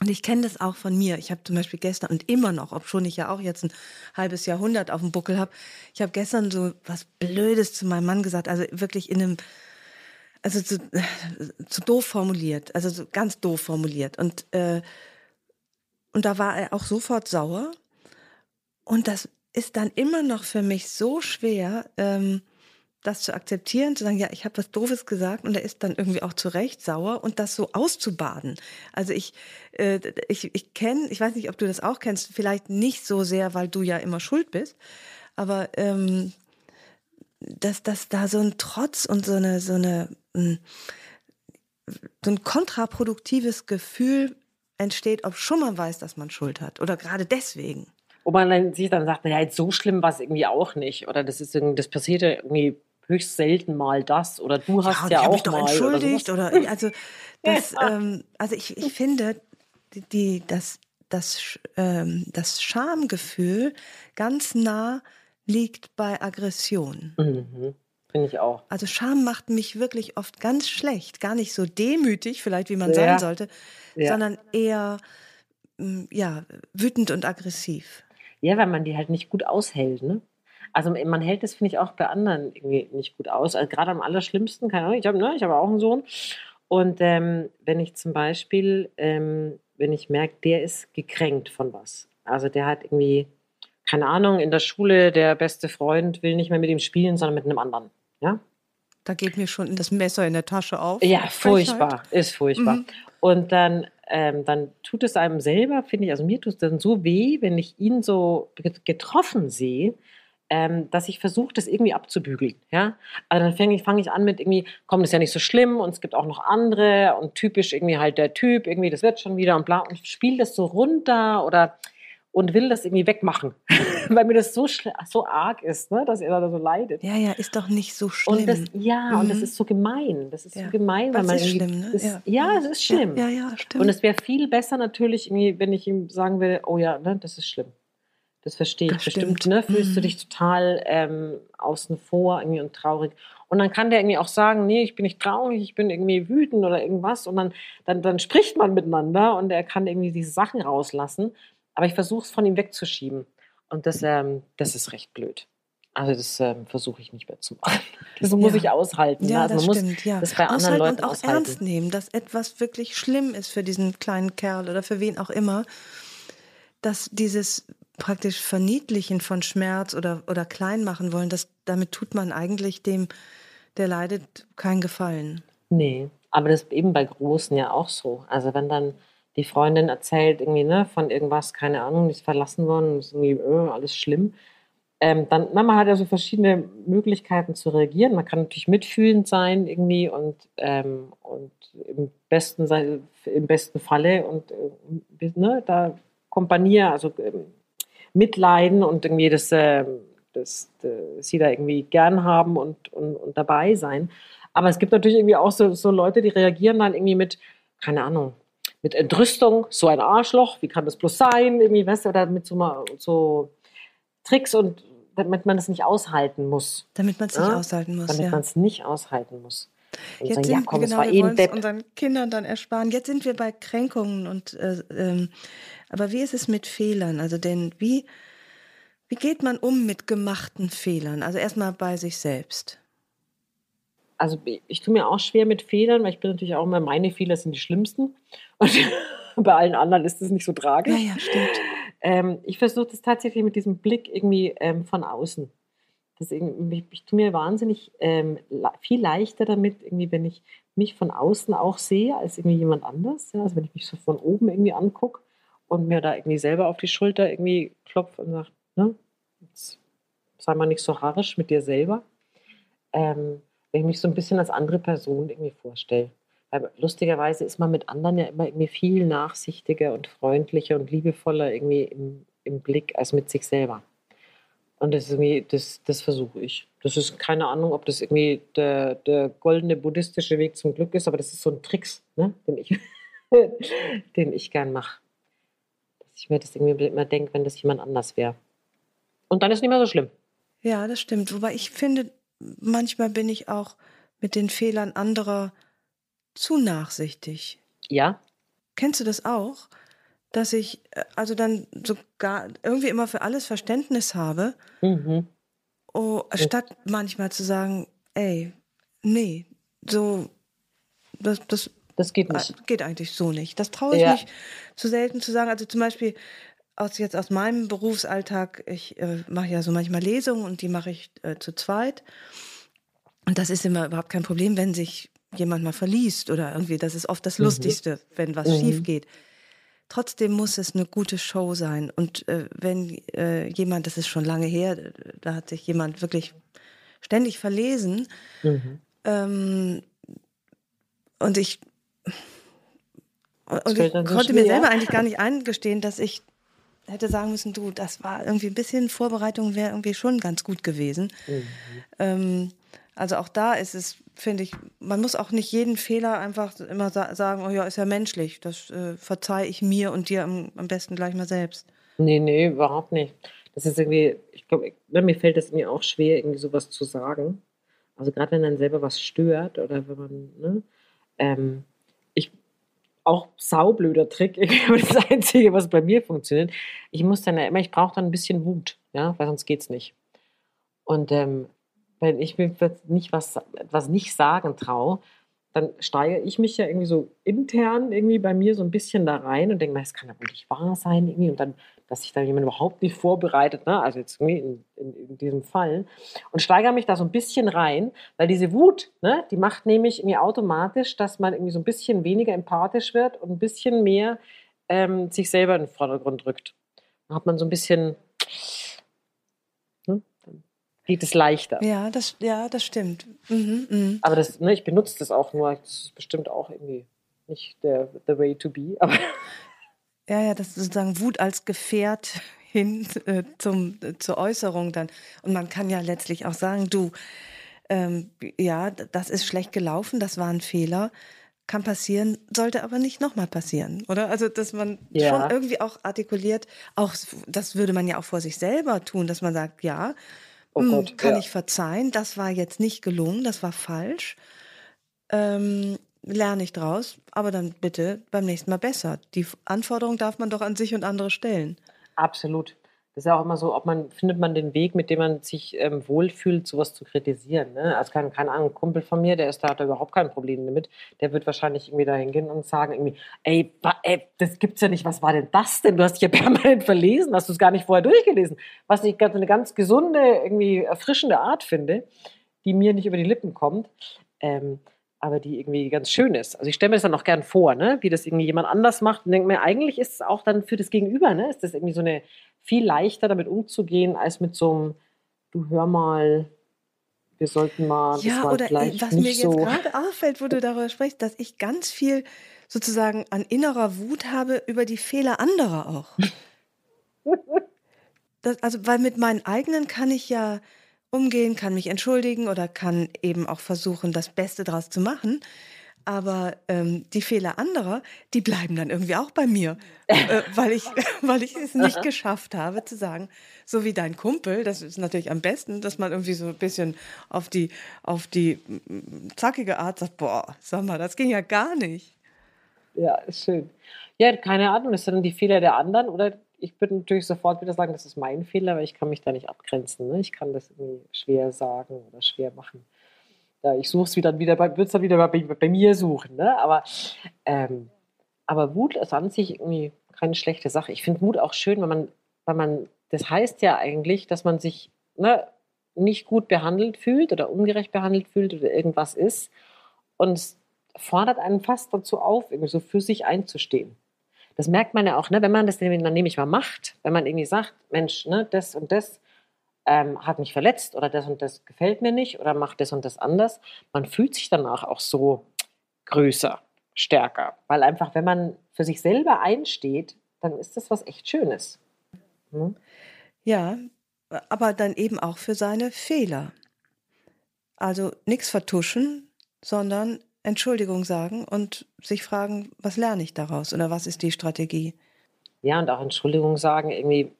Und ich kenne das auch von mir. Ich habe zum Beispiel gestern und immer noch, obschon ich ja auch jetzt ein halbes Jahrhundert auf dem Buckel habe, ich habe gestern so was Blödes zu meinem Mann gesagt, also wirklich in einem, also zu, zu doof formuliert, also so ganz doof formuliert. Und, äh, und da war er auch sofort sauer. Und das ist dann immer noch für mich so schwer, ähm, das zu akzeptieren, zu sagen, ja, ich habe was Doofes gesagt und er ist dann irgendwie auch zu Recht sauer und das so auszubaden. Also ich, äh, ich, ich kenne, ich weiß nicht, ob du das auch kennst, vielleicht nicht so sehr, weil du ja immer schuld bist, aber ähm, dass, dass da so ein Trotz und so eine, so eine, hm, so ein kontraproduktives Gefühl entsteht, ob schon man weiß, dass man Schuld hat oder gerade deswegen. Wo man dann sich dann sagt, naja, jetzt so schlimm war es irgendwie auch nicht. Oder das ist irgendwie, das passiert ja irgendwie höchst selten mal das. Oder du hast ja, ja auch mal. Entschuldigt oder, oder also das, *laughs* ja. ähm, also ich, ich finde, die, das, das, ähm, das Schamgefühl ganz nah liegt bei Aggression. Mhm. Finde ich auch. Also Scham macht mich wirklich oft ganz schlecht. Gar nicht so demütig, vielleicht wie man ja. sein sollte, sondern eher mm, ja, wütend und aggressiv. Ja, weil man die halt nicht gut aushält, ne? Also man hält das, finde ich, auch bei anderen irgendwie nicht gut aus. Also gerade am allerschlimmsten, keine Ahnung, ich habe ne, hab auch einen Sohn. Und ähm, wenn ich zum Beispiel, ähm, wenn ich merke, der ist gekränkt von was. Also der hat irgendwie, keine Ahnung, in der Schule der beste Freund will nicht mehr mit ihm spielen, sondern mit einem anderen. Ja? Da geht mir schon das Messer in der Tasche auf. Ja, furchtbar, ist furchtbar. Mhm. Und dann, ähm, dann tut es einem selber, finde ich, also mir tut es dann so weh, wenn ich ihn so getroffen sehe, ähm, dass ich versuche, das irgendwie abzubügeln. Ja? Also dann fange ich, fang ich an mit irgendwie, komm, das ist ja nicht so schlimm und es gibt auch noch andere und typisch irgendwie halt der Typ, irgendwie, das wird schon wieder und bla und spiele das so runter oder und will das irgendwie wegmachen, *laughs* weil mir das so, so arg ist, ne, dass er da so leidet. Ja, ja, ist doch nicht so schlimm. Und das, ja, mhm. und das ist so gemein. Das ist ja. so gemein, weil man ist schlimm, ne? Das, ja. ja, es ist schlimm. Ja, ja, stimmt. Und es wäre viel besser natürlich, wenn ich ihm sagen würde, oh ja, ne, das ist schlimm. Das verstehe ich das bestimmt. Ne? Fühlst mhm. du dich total ähm, außen vor irgendwie und traurig. Und dann kann der irgendwie auch sagen, nee, ich bin nicht traurig, ich bin irgendwie wütend oder irgendwas. Und dann, dann, dann spricht man miteinander und er kann irgendwie diese Sachen rauslassen. Aber ich versuche es von ihm wegzuschieben. Und das, ähm, das ist recht blöd. Also das ähm, versuche ich nicht mehr zu machen. *laughs* Das muss ja. ich aushalten. Ja, also das man stimmt, muss ja. das bei aushalten anderen Leuten und auch aushalten. ernst nehmen, dass etwas wirklich schlimm ist für diesen kleinen Kerl oder für wen auch immer. Dass dieses praktisch Verniedlichen von Schmerz oder, oder klein machen wollen, das, damit tut man eigentlich dem, der leidet, keinen Gefallen. Nee, aber das ist eben bei Großen ja auch so. Also wenn dann die Freundin erzählt irgendwie ne, von irgendwas, keine Ahnung, die ist verlassen worden, ist irgendwie äh, alles schlimm. Ähm, dann, man hat ja so verschiedene Möglichkeiten zu reagieren. Man kann natürlich mitfühlend sein irgendwie und, ähm, und im besten, im besten Falle und äh, ne, da kompanieren, also äh, mitleiden und irgendwie das, äh, das, das, sie da irgendwie gern haben und, und, und dabei sein. Aber es gibt natürlich irgendwie auch so, so Leute, die reagieren dann irgendwie mit, keine Ahnung, mit Entrüstung, so ein Arschloch, wie kann das bloß sein, irgendwie, weißt du, oder mit so, so Tricks und damit man es nicht aushalten muss. Damit man es ja? nicht aushalten muss. Damit ja. man es nicht aushalten muss. Und Jetzt sagen, sind, ja, komm, genau, wir wollen es unseren Kindern dann ersparen. Jetzt sind wir bei Kränkungen und äh, ähm, aber wie ist es mit Fehlern? Also denn wie wie geht man um mit gemachten Fehlern? Also erstmal bei sich selbst also ich tue mir auch schwer mit Fehlern, weil ich bin natürlich auch immer, meine Fehler sind die schlimmsten. Und *laughs* bei allen anderen ist es nicht so tragisch. Ja, ja, stimmt. Ähm, ich versuche das tatsächlich mit diesem Blick irgendwie ähm, von außen. Das ich, ich tue mir wahnsinnig ähm, viel leichter damit, irgendwie, wenn ich mich von außen auch sehe, als irgendwie jemand anders. Ja? Also wenn ich mich so von oben irgendwie angucke und mir da irgendwie selber auf die Schulter irgendwie klopfe und sage, ne, sei mal nicht so harrisch mit dir selber. Ähm, wenn ich mich so ein bisschen als andere Person irgendwie vorstelle. Weil lustigerweise ist man mit anderen ja immer irgendwie viel nachsichtiger und freundlicher und liebevoller irgendwie im, im Blick als mit sich selber. Und das, das, das versuche ich. Das ist keine Ahnung, ob das irgendwie der, der goldene buddhistische Weg zum Glück ist, aber das ist so ein Tricks, ne, den, ich, *laughs* den ich gern mache. Ich mir das irgendwie immer denke, wenn das jemand anders wäre. Und dann ist es nicht mehr so schlimm. Ja, das stimmt. Wobei ich finde, manchmal bin ich auch mit den Fehlern anderer zu nachsichtig. Ja. Kennst du das auch? Dass ich äh, also dann sogar irgendwie immer für alles Verständnis habe, mhm. oh, statt manchmal zu sagen, ey, nee, so, das, das, das geht nicht. Geht eigentlich so nicht. Das traue ich ja. mich zu selten zu sagen. Also zum Beispiel, aus jetzt aus meinem Berufsalltag, ich äh, mache ja so manchmal Lesungen und die mache ich äh, zu zweit. Und das ist immer überhaupt kein Problem, wenn sich jemand mal verliest oder irgendwie, das ist oft das mhm. Lustigste, wenn was mhm. schief geht. Trotzdem muss es eine gute Show sein. Und äh, wenn äh, jemand, das ist schon lange her, da hat sich jemand wirklich ständig verlesen. Mhm. Ähm, und ich, und ich konnte mir selber eigentlich gar nicht eingestehen, dass ich hätte sagen müssen, du, das war irgendwie ein bisschen Vorbereitung wäre irgendwie schon ganz gut gewesen. Mhm. Ähm, also auch da ist es, finde ich, man muss auch nicht jeden Fehler einfach immer sa sagen, oh ja, ist ja menschlich. Das äh, verzeihe ich mir und dir am, am besten gleich mal selbst. Nee, nee, überhaupt nicht. Das ist irgendwie, ich glaube, ne, mir fällt es mir auch schwer, irgendwie sowas zu sagen. Also gerade wenn dann selber was stört oder wenn man, ne, ähm, auch saublöder Trick, *laughs* das Einzige, was bei mir funktioniert, ich muss dann immer, ich brauche dann ein bisschen Wut, ja, weil sonst geht's nicht. Und ähm, wenn ich mir nicht was, was nicht sagen traue, dann steigere ich mich ja irgendwie so intern irgendwie bei mir so ein bisschen da rein und denke das kann ja wohl nicht wahr sein irgendwie. Und dann, dass sich da jemand überhaupt nicht vorbereitet, ne? also jetzt in, in, in, diesem Fall. Und steigere mich da so ein bisschen rein, weil diese Wut, ne, die macht nämlich irgendwie automatisch, dass man irgendwie so ein bisschen weniger empathisch wird und ein bisschen mehr ähm, sich selber in den Vordergrund rückt. Dann hat man so ein bisschen geht es leichter. Ja, das, ja, das stimmt. Mhm, mh. Aber das, ne, ich benutze das auch nur. Das ist bestimmt auch irgendwie nicht der the way to be. Aber ja, ja, das ist sozusagen Wut als Gefährt *laughs* hin äh, zum, äh, zur Äußerung dann. Und man kann ja letztlich auch sagen, du, ähm, ja, das ist schlecht gelaufen, das war ein Fehler kann passieren, sollte aber nicht nochmal passieren, oder? Also, dass man ja. schon irgendwie auch artikuliert, auch das würde man ja auch vor sich selber tun, dass man sagt, ja, Oh hm, Gott, kann ja. ich verzeihen, das war jetzt nicht gelungen, das war falsch. Ähm, lerne ich draus, aber dann bitte beim nächsten Mal besser. Die Anforderung darf man doch an sich und andere stellen. Absolut. Das ist ja auch immer so, ob man, findet man den Weg, mit dem man sich ähm, wohlfühlt, sowas zu kritisieren. Ne? Also kein, keine Ahnung, Kumpel von mir, der ist da, hat da überhaupt kein Problem damit. Der wird wahrscheinlich irgendwie da hingehen und sagen irgendwie, ey, ey, das gibt's ja nicht, was war denn das denn? Du hast dich ja *laughs* permanent verlesen, hast du es gar nicht vorher durchgelesen. Was ich ganz, eine ganz gesunde, irgendwie erfrischende Art finde, die mir nicht über die Lippen kommt. Ähm, aber die irgendwie ganz schön ist. Also ich stelle mir das dann auch gern vor, ne? wie das irgendwie jemand anders macht und denke mir, eigentlich ist es auch dann für das Gegenüber, ne? ist das irgendwie so eine viel leichter damit umzugehen, als mit so einem, du hör mal, wir sollten mal. Ja, oder was mir jetzt so gerade auffällt, wo du darüber sprichst, dass ich ganz viel sozusagen an innerer Wut habe über die Fehler anderer auch. *laughs* das, also, weil mit meinen eigenen kann ich ja umgehen, kann mich entschuldigen oder kann eben auch versuchen, das Beste daraus zu machen. Aber ähm, die Fehler anderer, die bleiben dann irgendwie auch bei mir, *laughs* äh, weil, ich, *laughs* weil ich es nicht geschafft habe zu sagen, so wie dein Kumpel, das ist natürlich am besten, dass man irgendwie so ein bisschen auf die, auf die zackige Art sagt, boah, sag mal, das ging ja gar nicht. Ja, ist schön. Ja, keine Ahnung, ist dann die Fehler der anderen oder ich würde natürlich sofort wieder sagen, das ist mein Fehler, weil ich kann mich da nicht abgrenzen. Ne? Ich kann das irgendwie schwer sagen oder schwer machen. Ja, ich suche es wieder, wieder würde es dann wieder bei, bei, mir suchen. Ne? Aber, ähm, aber Wut ist an sich irgendwie keine schlechte Sache. Ich finde Wut auch schön, weil man, weil man, das heißt ja eigentlich, dass man sich ne, nicht gut behandelt fühlt oder ungerecht behandelt fühlt oder irgendwas ist. Und es fordert einen fast dazu auf, irgendwie so für sich einzustehen. Das merkt man ja auch, ne, wenn man das dann nämlich mal macht, wenn man irgendwie sagt, Mensch, ne, das und das ähm, hat mich verletzt oder das und das gefällt mir nicht oder macht das und das anders. Man fühlt sich danach auch so größer, stärker, weil einfach, wenn man für sich selber einsteht, dann ist das was echt Schönes. Hm? Ja, aber dann eben auch für seine Fehler. Also nichts vertuschen, sondern Entschuldigung sagen und sich fragen, was lerne ich daraus oder was ist die Strategie? Ja, und auch Entschuldigung sagen, irgendwie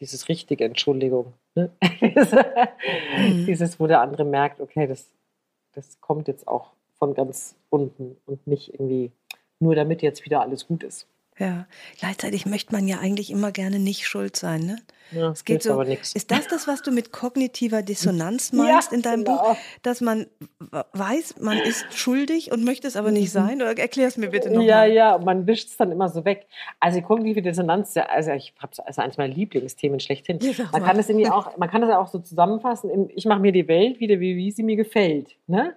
dieses richtige Entschuldigung. Ne? *laughs* mhm. Dieses, wo der andere merkt, okay, das, das kommt jetzt auch von ganz unten und nicht irgendwie nur damit jetzt wieder alles gut ist. Ja, gleichzeitig möchte man ja eigentlich immer gerne nicht schuld sein. Ne? Ja, es geht so. Ist das das, was du mit kognitiver Dissonanz *laughs* meinst ja, in deinem genau. Buch, dass man weiß, man ist schuldig und möchte es aber nicht mhm. sein? Oder erklär es mir bitte nochmal. Ja, ja, man wischt es dann immer so weg. Also kognitive Dissonanz, also ich habe es als eines meiner Lieblingsthemen schlechthin. Ja, man kann es irgendwie *laughs* auch, man kann es auch so zusammenfassen. In, ich mache mir die Welt wieder, wie, wie sie mir gefällt. Ne?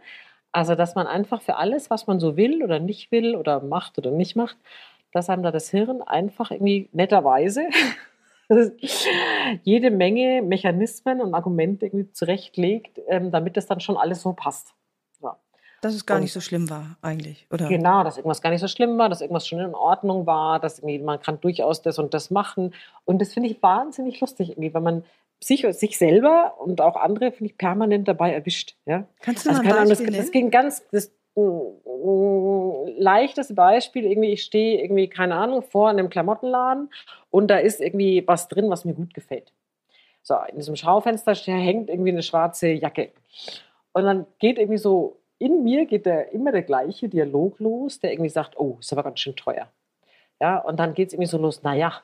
Also, dass man einfach für alles, was man so will oder nicht will oder macht oder nicht macht, dass einem da das Hirn einfach irgendwie netterweise *laughs* jede Menge Mechanismen und Argumente irgendwie zurechtlegt, ähm, damit das dann schon alles so passt. Ja. Dass es gar und, nicht so schlimm war, eigentlich, oder? Genau, dass irgendwas gar nicht so schlimm war, dass irgendwas schon in Ordnung war, dass irgendwie man kann durchaus das und das machen. Und das finde ich wahnsinnig lustig, irgendwie, wenn man sich, sich selber und auch andere, finde ich, permanent dabei erwischt. Ja? Kannst du also, mal ein Beispiel Ahnung, das, das ging ganz, das, leichtes Beispiel, irgendwie, ich stehe irgendwie, keine Ahnung, vor einem Klamottenladen und da ist irgendwie was drin, was mir gut gefällt. So, in diesem Schaufenster hängt irgendwie eine schwarze Jacke. Und dann geht irgendwie so, in mir geht der, immer der gleiche Dialog los, der irgendwie sagt, oh, ist aber ganz schön teuer. Ja, und dann geht es irgendwie so los, naja,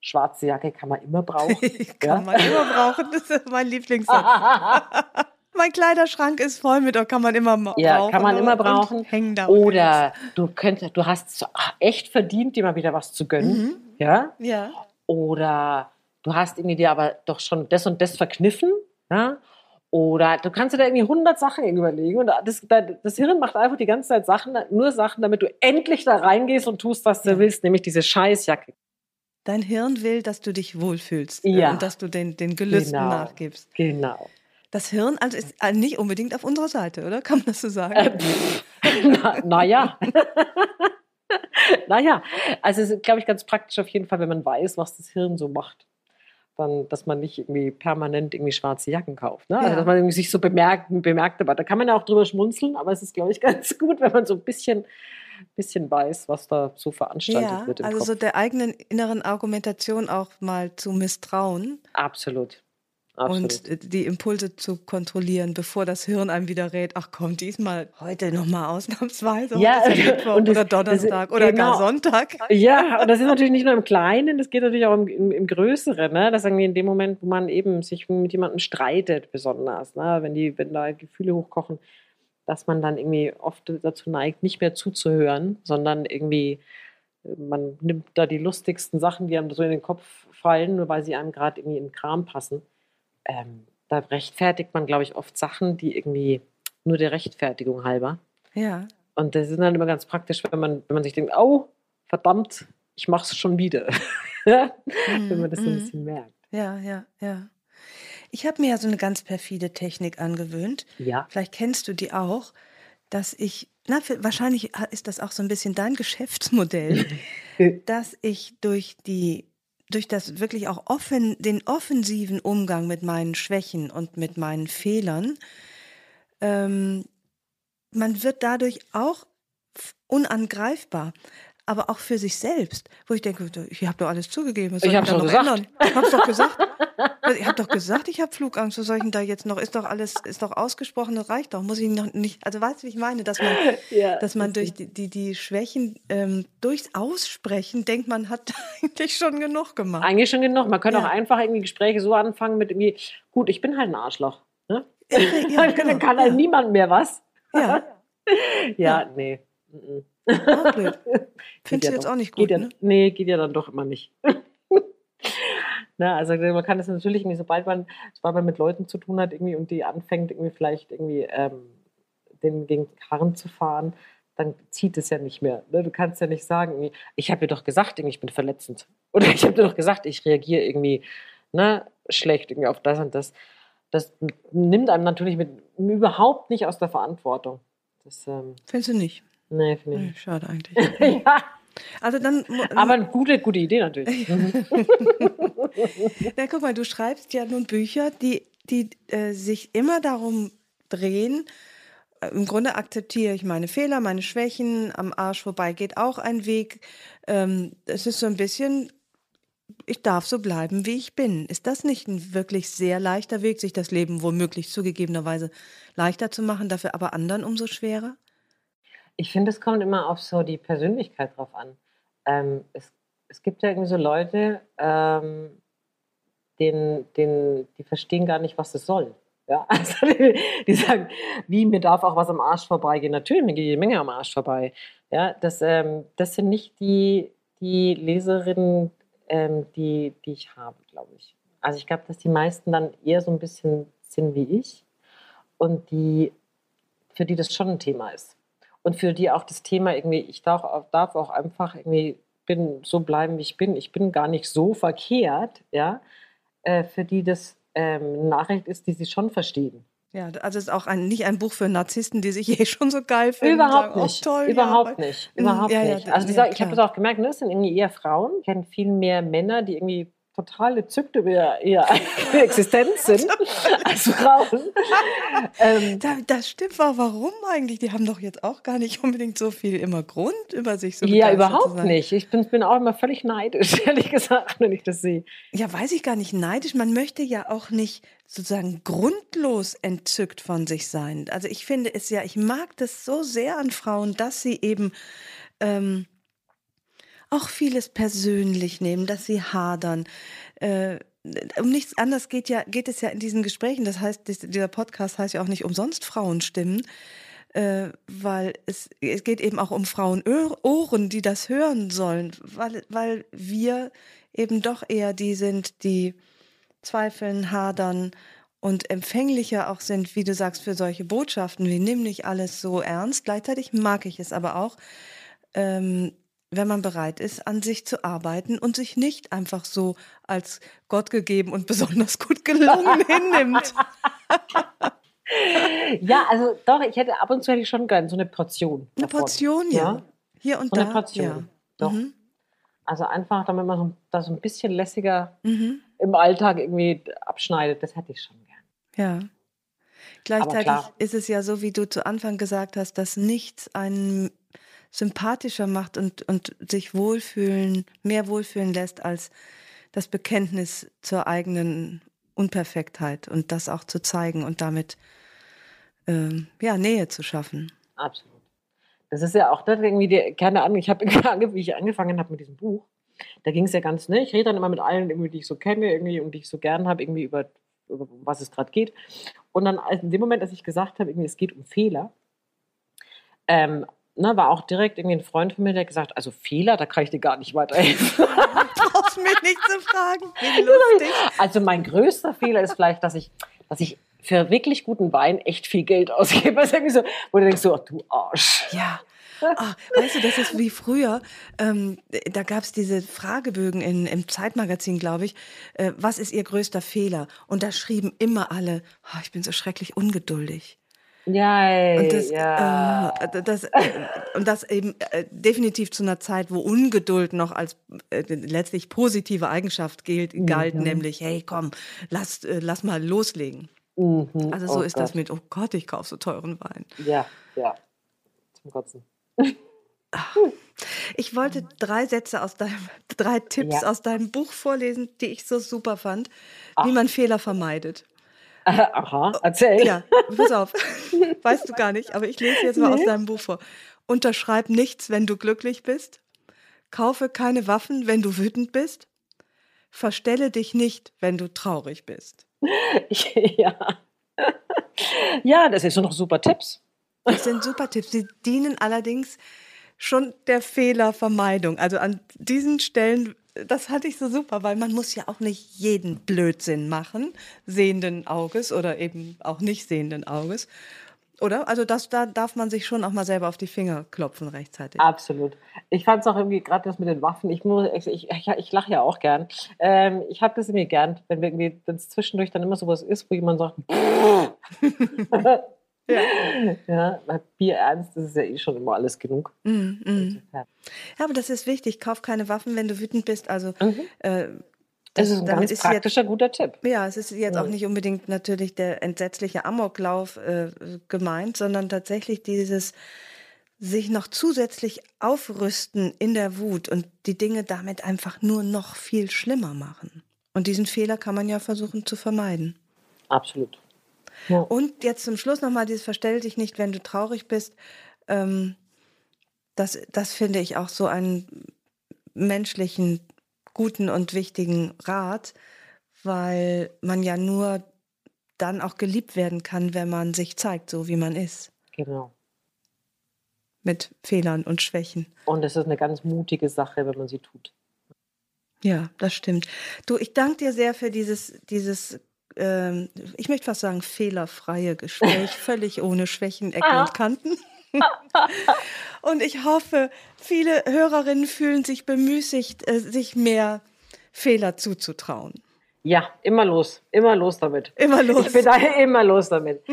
schwarze Jacke kann man immer brauchen. *laughs* kann ja? man immer brauchen, das ist mein Lieblingssatz. *laughs* mein Kleiderschrank ist voll mit, kann man immer brauchen. Ja, kann man immer brauchen. Hängen da Oder du könntest, du hast echt verdient, dir mal wieder was zu gönnen. Mhm. Ja. Ja. Oder du hast irgendwie dir aber doch schon das und das verkniffen. Ja. Oder du kannst dir da irgendwie 100 Sachen überlegen und das, das Hirn macht einfach die ganze Zeit Sachen, nur Sachen, damit du endlich da reingehst und tust, was du willst, nämlich diese Scheißjacke. Dein Hirn will, dass du dich wohlfühlst äh, ja. und dass du den, den Gelüsten genau. nachgibst. Genau. Das Hirn also ist äh, nicht unbedingt auf unserer Seite, oder? Kann man das so sagen? Äh, *laughs* naja. naja, *laughs* also es ist, glaube ich, ganz praktisch auf jeden Fall, wenn man weiß, was das Hirn so macht. Dann, dass man nicht irgendwie permanent irgendwie schwarze Jacken kauft. Ne? Also, ja. Dass man irgendwie sich so bemerkt, bemerkt, aber da kann man ja auch drüber schmunzeln, aber es ist, glaube ich, *laughs* ganz gut, wenn man so ein bisschen bisschen weiß, was da so veranstaltet ja, wird. Im also Kopf. so der eigenen inneren Argumentation auch mal zu misstrauen. Absolut. Absolut. und die Impulse zu kontrollieren, bevor das Hirn einem wieder rät, ach komm, diesmal heute nochmal ausnahmsweise, ja, *laughs* Mittwoch das, oder Donnerstag das, oder genau. gar Sonntag. Ja, und das ist natürlich nicht nur im Kleinen, das geht natürlich auch im, im, im Größeren, ne? dass irgendwie in dem Moment, wo man eben sich mit jemandem streitet, besonders, ne? wenn, die, wenn da Gefühle hochkochen, dass man dann irgendwie oft dazu neigt, nicht mehr zuzuhören, sondern irgendwie man nimmt da die lustigsten Sachen, die einem so in den Kopf fallen, nur weil sie einem gerade irgendwie in den Kram passen ähm, da rechtfertigt man, glaube ich, oft Sachen, die irgendwie nur der Rechtfertigung halber. Ja. Und das ist dann immer ganz praktisch, wenn man, wenn man sich denkt, oh, verdammt, ich mache es schon wieder. *laughs* wenn man das so ein mhm. bisschen merkt. Ja, ja, ja. Ich habe mir ja so eine ganz perfide Technik angewöhnt. Ja. Vielleicht kennst du die auch, dass ich, na, wahrscheinlich ist das auch so ein bisschen dein Geschäftsmodell, *laughs* dass ich durch die durch das wirklich auch offen, den offensiven Umgang mit meinen Schwächen und mit meinen Fehlern, ähm, man wird dadurch auch unangreifbar aber auch für sich selbst, wo ich denke, ich habe doch alles zugegeben. Was ich habe schon gesagt. Ändern? Ich habe doch gesagt. *laughs* Ich habe doch gesagt, ich habe Flugangst. Was soll ich denn da jetzt noch? Ist doch alles, ist doch ausgesprochen, das reicht doch. Muss ich noch nicht. Also weißt du, wie ich meine, dass man, *laughs* ja, dass man durch die, die, die Schwächen ähm, durchs Aussprechen denkt, man hat *laughs* eigentlich schon genug gemacht. Eigentlich schon genug. Man könnte ja. auch einfach irgendwie Gespräche so anfangen mit irgendwie, gut, ich bin halt ein Arschloch. Ne? Ja, *laughs* genau. Dann kann halt niemand mehr was. Ja. ja, nee. Oh, blöd. Findest du jetzt doch, auch nicht gut, geht ne? nee, geht ja dann doch immer nicht. Na, also man kann das natürlich irgendwie, sobald man, sobald man mit Leuten zu tun hat irgendwie und die anfängt irgendwie vielleicht irgendwie ähm, den gegen Karren zu fahren, dann zieht es ja nicht mehr. Ne? Du kannst ja nicht sagen, ich habe dir doch gesagt, ich bin verletzend. *laughs* Oder ich habe dir doch gesagt, ich reagiere irgendwie ne, schlecht irgendwie auf das und das. Das nimmt einem natürlich mit, überhaupt nicht aus der Verantwortung. Das, ähm, Findest du nicht? Nee, finde ich. Schade eigentlich. *laughs* ja. Also dann, Aber eine gute, gute Idee natürlich. *laughs* Na, guck mal, du schreibst ja nun Bücher, die, die äh, sich immer darum drehen, äh, im Grunde akzeptiere ich meine Fehler, meine Schwächen, am Arsch vorbei geht auch ein Weg. Ähm, es ist so ein bisschen, ich darf so bleiben, wie ich bin. Ist das nicht ein wirklich sehr leichter Weg, sich das Leben womöglich zugegebenerweise leichter zu machen, dafür aber anderen umso schwerer? Ich finde, es kommt immer auf so die Persönlichkeit drauf an. Ähm, es, es gibt ja irgendwie so Leute, ähm, denen, denen, die verstehen gar nicht, was es soll. Ja, *laughs* also die, die, sagen, wie, mir darf auch was am Arsch vorbeigehen. Natürlich, mir geht jede Menge am Arsch vorbei. Ja, das, ähm, das sind nicht die, die Leserinnen, ähm, die, die ich habe, glaube ich. Also ich glaube, dass die meisten dann eher so ein bisschen sind wie ich und die, für die das schon ein Thema ist und für die auch das Thema irgendwie, ich darf, darf auch einfach irgendwie bin, so bleiben, wie ich bin. Ich bin gar nicht so verkehrt, ja, äh, für die das ähm, Nachricht ist, die sie schon verstehen. Ja, also es ist auch ein, nicht ein Buch für Narzissten, die sich eh schon so geil finden. Überhaupt sagen, nicht. Oh, toll, Überhaupt ja, nicht. Überhaupt ja, nicht. Also dieser, ich habe das auch gemerkt, ne, das sind irgendwie eher Frauen. Ich kenne viel mehr Männer, die irgendwie total entzückt über ihre *laughs* Existenz sind als Frauen. ähm, da, das stimmt aber warum eigentlich? Die haben doch jetzt auch gar nicht unbedingt so viel immer Grund über sich so Ja, überhaupt nicht. Ich bin, bin auch immer völlig neidisch, *laughs* ehrlich gesagt, wenn ich das sehe. Ja, weiß ich gar nicht neidisch. Man möchte ja auch nicht sozusagen grundlos entzückt von sich sein. Also ich finde es ja, ich mag das so sehr an Frauen, dass sie eben ähm, auch vieles persönlich nehmen, dass sie hadern. Äh, um nichts anderes geht ja, geht es ja in diesen Gesprächen. Das heißt, dieser Podcast heißt ja auch nicht umsonst Frauenstimmen, äh, weil es, es geht eben auch um Frauenohren, die das hören sollen, weil, weil wir eben doch eher die sind, die zweifeln, hadern und empfänglicher auch sind, wie du sagst, für solche Botschaften wie nimm nicht alles so ernst. Gleichzeitig mag ich es aber auch, ähm, wenn man bereit ist, an sich zu arbeiten und sich nicht einfach so als Gott gegeben und *laughs* besonders gut gelungen hinnimmt. ja, also doch, ich hätte ab und zu hätte ich schon gern so eine Portion. Eine davon. Portion, ja. ja. Hier und so da. Eine Portion. Ja. Doch. Mhm. Also einfach, damit man so, da so ein bisschen lässiger mhm. im Alltag irgendwie abschneidet, das hätte ich schon gern. Ja. Gleichzeitig ist es ja so, wie du zu Anfang gesagt hast, dass nichts einen sympathischer macht und, und sich wohlfühlen, mehr wohlfühlen lässt als das Bekenntnis zur eigenen Unperfektheit und das auch zu zeigen und damit ähm, ja, Nähe zu schaffen. Absolut. Das ist ja auch das irgendwie, die, keine Ahnung, ich habe, *laughs* wie ich angefangen habe mit diesem Buch, da ging es ja ganz, ne, ich rede dann immer mit allen, irgendwie, die ich so kenne irgendwie und die ich so gern habe, irgendwie über, über was es gerade geht. Und dann in dem Moment, als ich gesagt habe, es geht um Fehler, ähm, ne, war auch direkt irgendwie ein Freund von mir, der gesagt also Fehler, da kann ich dir gar nicht weiterhelfen. *laughs* Brauchst mich nicht zu fragen. *laughs* Also mein größter Fehler ist vielleicht, dass ich, dass ich für wirklich guten Wein echt viel Geld ausgebe. Also irgendwie so, wo du denkst so, ach, du Arsch. Ja. Oh, weißt du, das ist wie früher. Ähm, da gab es diese Fragebögen in, im Zeitmagazin, glaube ich. Äh, was ist Ihr größter Fehler? Und da schrieben immer alle, oh, ich bin so schrecklich ungeduldig. Ja, und das, ja. Äh, das, äh, und das eben äh, definitiv zu einer Zeit, wo Ungeduld noch als äh, letztlich positive Eigenschaft gilt, galt, mhm. nämlich, hey, komm, lass, äh, lass mal loslegen. Mhm. Also so oh ist Gott. das mit, oh Gott, ich kaufe so teuren Wein. Ja, ja, zum Kotzen. Ich wollte drei Sätze aus deinem, drei Tipps ja. aus deinem Buch vorlesen, die ich so super fand, Ach. wie man Fehler vermeidet. *laughs* Aha, erzähl. Ja, pass auf. *laughs* Weißt du gar nicht, aber ich lese jetzt mal nee. aus deinem Buch vor. Unterschreib nichts, wenn du glücklich bist. Kaufe keine Waffen, wenn du wütend bist. Verstelle dich nicht, wenn du traurig bist. *laughs* Ja. Ja, das sind noch super Tipps. Das sind super Tipps. Sie dienen allerdings schon der Fehlervermeidung. Also an diesen Stellen das hatte ich so super, weil man muss ja auch nicht jeden Blödsinn machen, sehenden Auges oder eben auch nicht sehenden Auges. Oder? Also das, da darf man sich schon auch mal selber auf die Finger klopfen rechtzeitig. Absolut. Ich fand es auch irgendwie gerade das mit den Waffen. Ich, ich, ich, ich lache ja auch gern. Ähm, ich habe das irgendwie gern, wenn wenn es zwischendurch dann immer sowas ist, wo jemand sagt, *laughs* *laughs* Ja. ja, bei Bier ernst ist es ja eh schon immer alles genug. Mm, mm. Ja. aber das ist wichtig. Kauf keine Waffen, wenn du wütend bist. Also mhm. äh, das, das, ist ein ganz ist praktischer, jetzt, guter Tipp. Ja, es ist jetzt mhm. auch nicht unbedingt natürlich der entsetzliche Amoklauf äh, gemeint, sondern tatsächlich dieses sich noch zusätzlich aufrüsten in der Wut und die Dinge damit einfach nur noch viel schlimmer machen. Und diesen Fehler kann man ja versuchen zu vermeiden. Absolut. Ja. Und jetzt zum Schluss nochmal dieses Verstell dich nicht, wenn du traurig bist. Ähm, das, das finde ich auch so einen menschlichen, guten und wichtigen Rat, weil man ja nur dann auch geliebt werden kann, wenn man sich zeigt, so wie man ist. Genau. Mit Fehlern und Schwächen. Und es ist eine ganz mutige Sache, wenn man sie tut. Ja, das stimmt. Du, ich danke dir sehr für dieses, dieses ähm, ich möchte fast sagen, fehlerfreie Gespräch, *laughs* völlig ohne Schwächen, Ecken ah. und Kanten. *laughs* und ich hoffe, viele Hörerinnen fühlen sich bemüßigt, äh, sich mehr Fehler zuzutrauen. Ja, immer los. Immer los damit. Immer los. Ich bedanke, immer los damit. *laughs*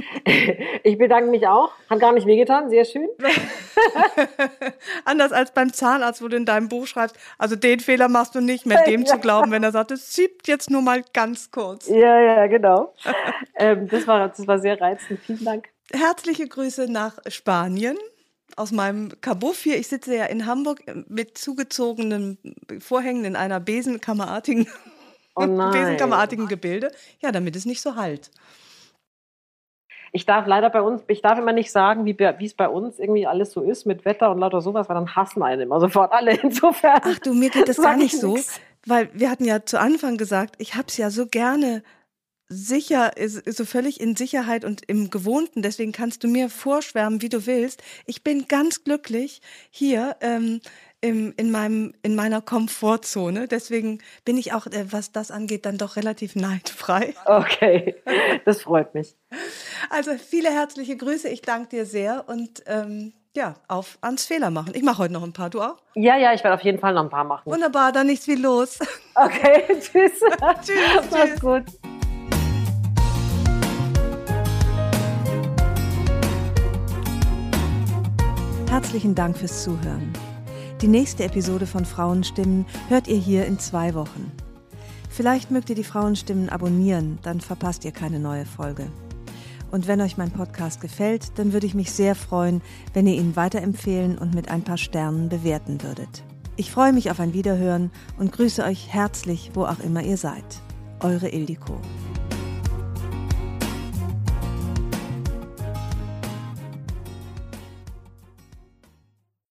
Ich bedanke mich auch. Hat gar nicht wehgetan. Sehr schön. *laughs* Anders als beim Zahnarzt, wo du in deinem Buch schreibst, also den Fehler machst du nicht mehr, dem *laughs* ja. zu glauben, wenn er sagt, es zieht jetzt nur mal ganz kurz. Ja, ja, genau. ähm, das, war, das war sehr reizend. Vielen Dank. Herzliche Grüße nach Spanien aus meinem Kabuff hier. Ich sitze ja in Hamburg mit zugezogenen Vorhängen in einer besenkammerartigen oh besenkammerartigen Gebilde. Ja, damit es nicht so halt. Ich darf leider bei uns, ich darf immer nicht sagen, wie, es bei uns irgendwie alles so ist mit Wetter und lauter sowas, weil dann hassen einen immer sofort alle. *laughs* Insofern. Ach du, mir geht das gar nicht so, weil wir hatten ja zu Anfang gesagt, ich habe es ja so gerne sicher, ist, ist so völlig in Sicherheit und im Gewohnten. Deswegen kannst du mir vorschwärmen, wie du willst. Ich bin ganz glücklich hier ähm, im, in, meinem, in meiner Komfortzone. Deswegen bin ich auch, äh, was das angeht, dann doch relativ neidfrei. Okay, das freut mich. Also viele herzliche Grüße. Ich danke dir sehr und ähm, ja, auf ans Fehler machen. Ich mache heute noch ein paar, du auch? Ja, ja, ich werde auf jeden Fall noch ein paar machen. Wunderbar, dann nichts wie los. Okay, *laughs* tschüss. tschüss. Mach's gut. Herzlichen Dank fürs Zuhören. Die nächste Episode von Frauenstimmen hört ihr hier in zwei Wochen. Vielleicht mögt ihr die Frauenstimmen abonnieren, dann verpasst ihr keine neue Folge. Und wenn euch mein Podcast gefällt, dann würde ich mich sehr freuen, wenn ihr ihn weiterempfehlen und mit ein paar Sternen bewerten würdet. Ich freue mich auf ein Wiederhören und grüße euch herzlich, wo auch immer ihr seid. Eure Ildiko.